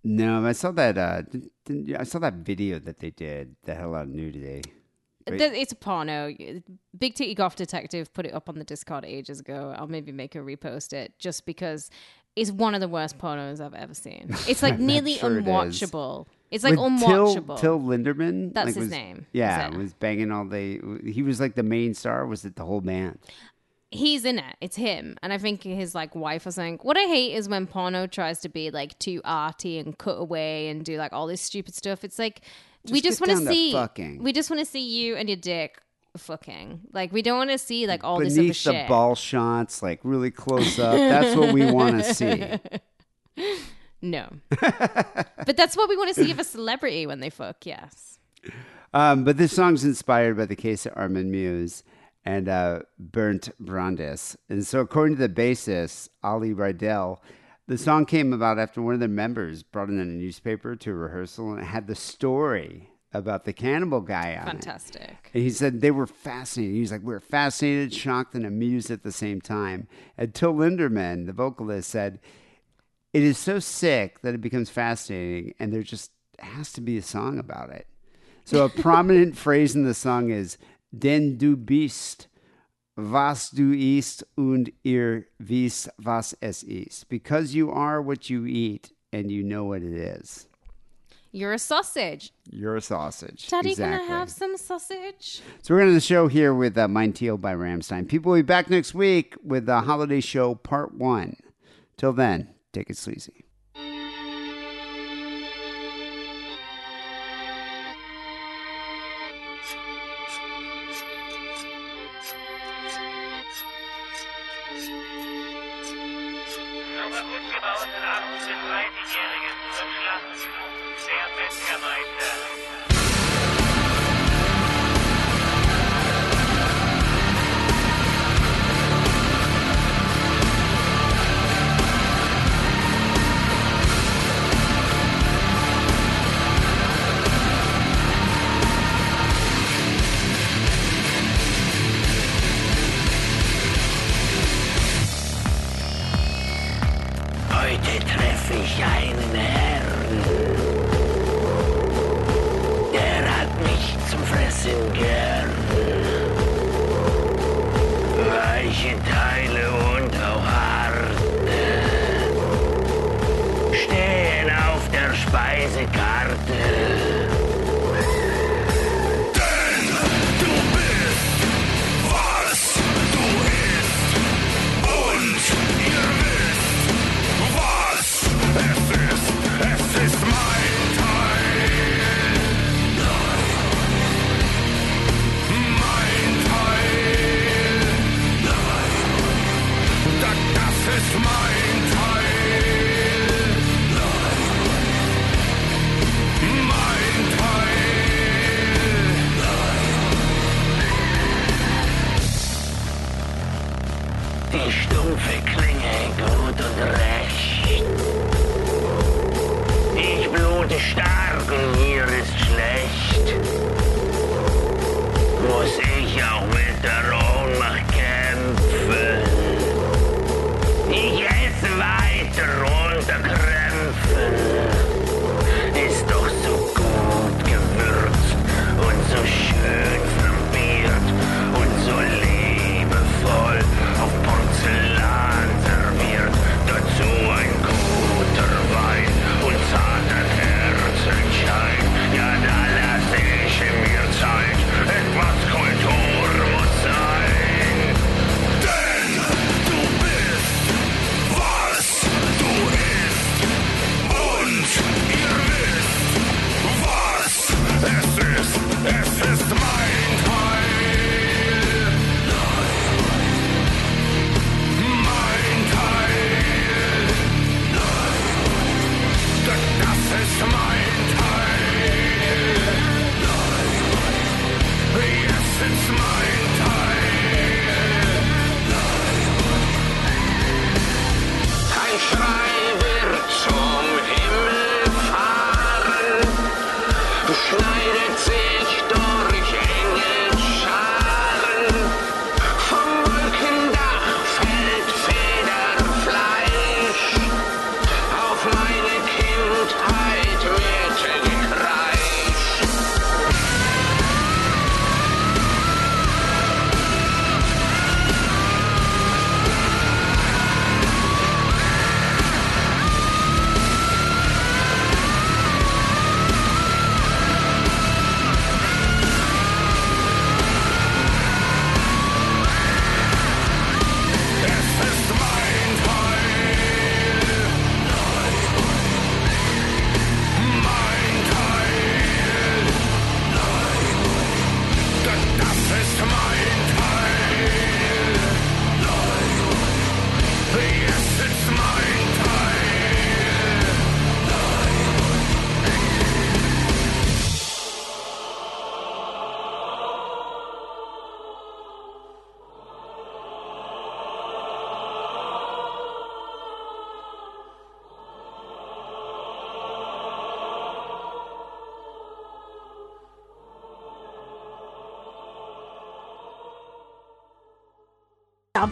Speaker 3: No, I saw that. Uh, I saw that video that they did that had a lot of nudity. Right.
Speaker 4: It's a porno. Big Titty Goth Detective put it up on the Discord ages ago. I'll maybe make her repost it just because it's one of the worst pornos I've ever seen. It's like nearly
Speaker 3: sure
Speaker 4: unwatchable. It's like
Speaker 3: With
Speaker 4: unwatchable.
Speaker 3: Till, Till Lindemann.
Speaker 4: That's
Speaker 3: like,
Speaker 4: his
Speaker 3: was-
Speaker 4: name,
Speaker 3: Yeah, was banging all the. He was like the main star. Was it the whole band?
Speaker 4: He's in it. It's him. And I think his like wife or something. What I hate is when porno tries to be like too arty and cut away and do like all this stupid stuff. It's like we
Speaker 3: Just
Speaker 4: just want to see
Speaker 3: fucking.
Speaker 4: we just want to see you and your dick fucking. Like we don't want to see like all this other
Speaker 3: Beneath the
Speaker 4: shit.
Speaker 3: ball shots, like really close up. That's what we want to see.
Speaker 4: No. but that's what we want to see of a celebrity when they fuck, yes.
Speaker 3: Um, but this song's inspired by the case of Armin Meiwes and uh, Bernd Brandes. And so, according to the bassist, Olli Riedel, the song came about after one of their members brought in a newspaper to a rehearsal and it had the story about the cannibal guy on it.
Speaker 4: Fantastic.
Speaker 3: And he said they were fascinated. He was like, we were fascinated, shocked, and amused at the same time. And Till Lindemann, the vocalist, said, it is so sick that it becomes fascinating, and there just has to be a song about it. So a prominent phrase in the song is "Denn du bist, was du isst und ihr wisst, was es ist." Because you are what you eat, and you know what it is.
Speaker 4: You're a sausage.
Speaker 3: You're a sausage.
Speaker 4: Daddy,
Speaker 3: exactly.
Speaker 4: can I have some sausage?
Speaker 3: So we're going to the show here with uh, Mind Teal by Rammstein. People will be back next week with the holiday show part one. Till then, take it sleazy.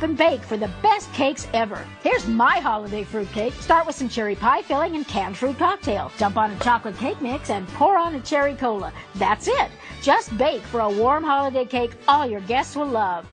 Speaker 9: And bake for the best cakes ever. Here's my holiday fruit cake. Start with some cherry pie filling and canned fruit cocktail. Dump on a chocolate cake mix and pour on a cherry cola. That's it. Just bake for a warm holiday cake all your guests will love.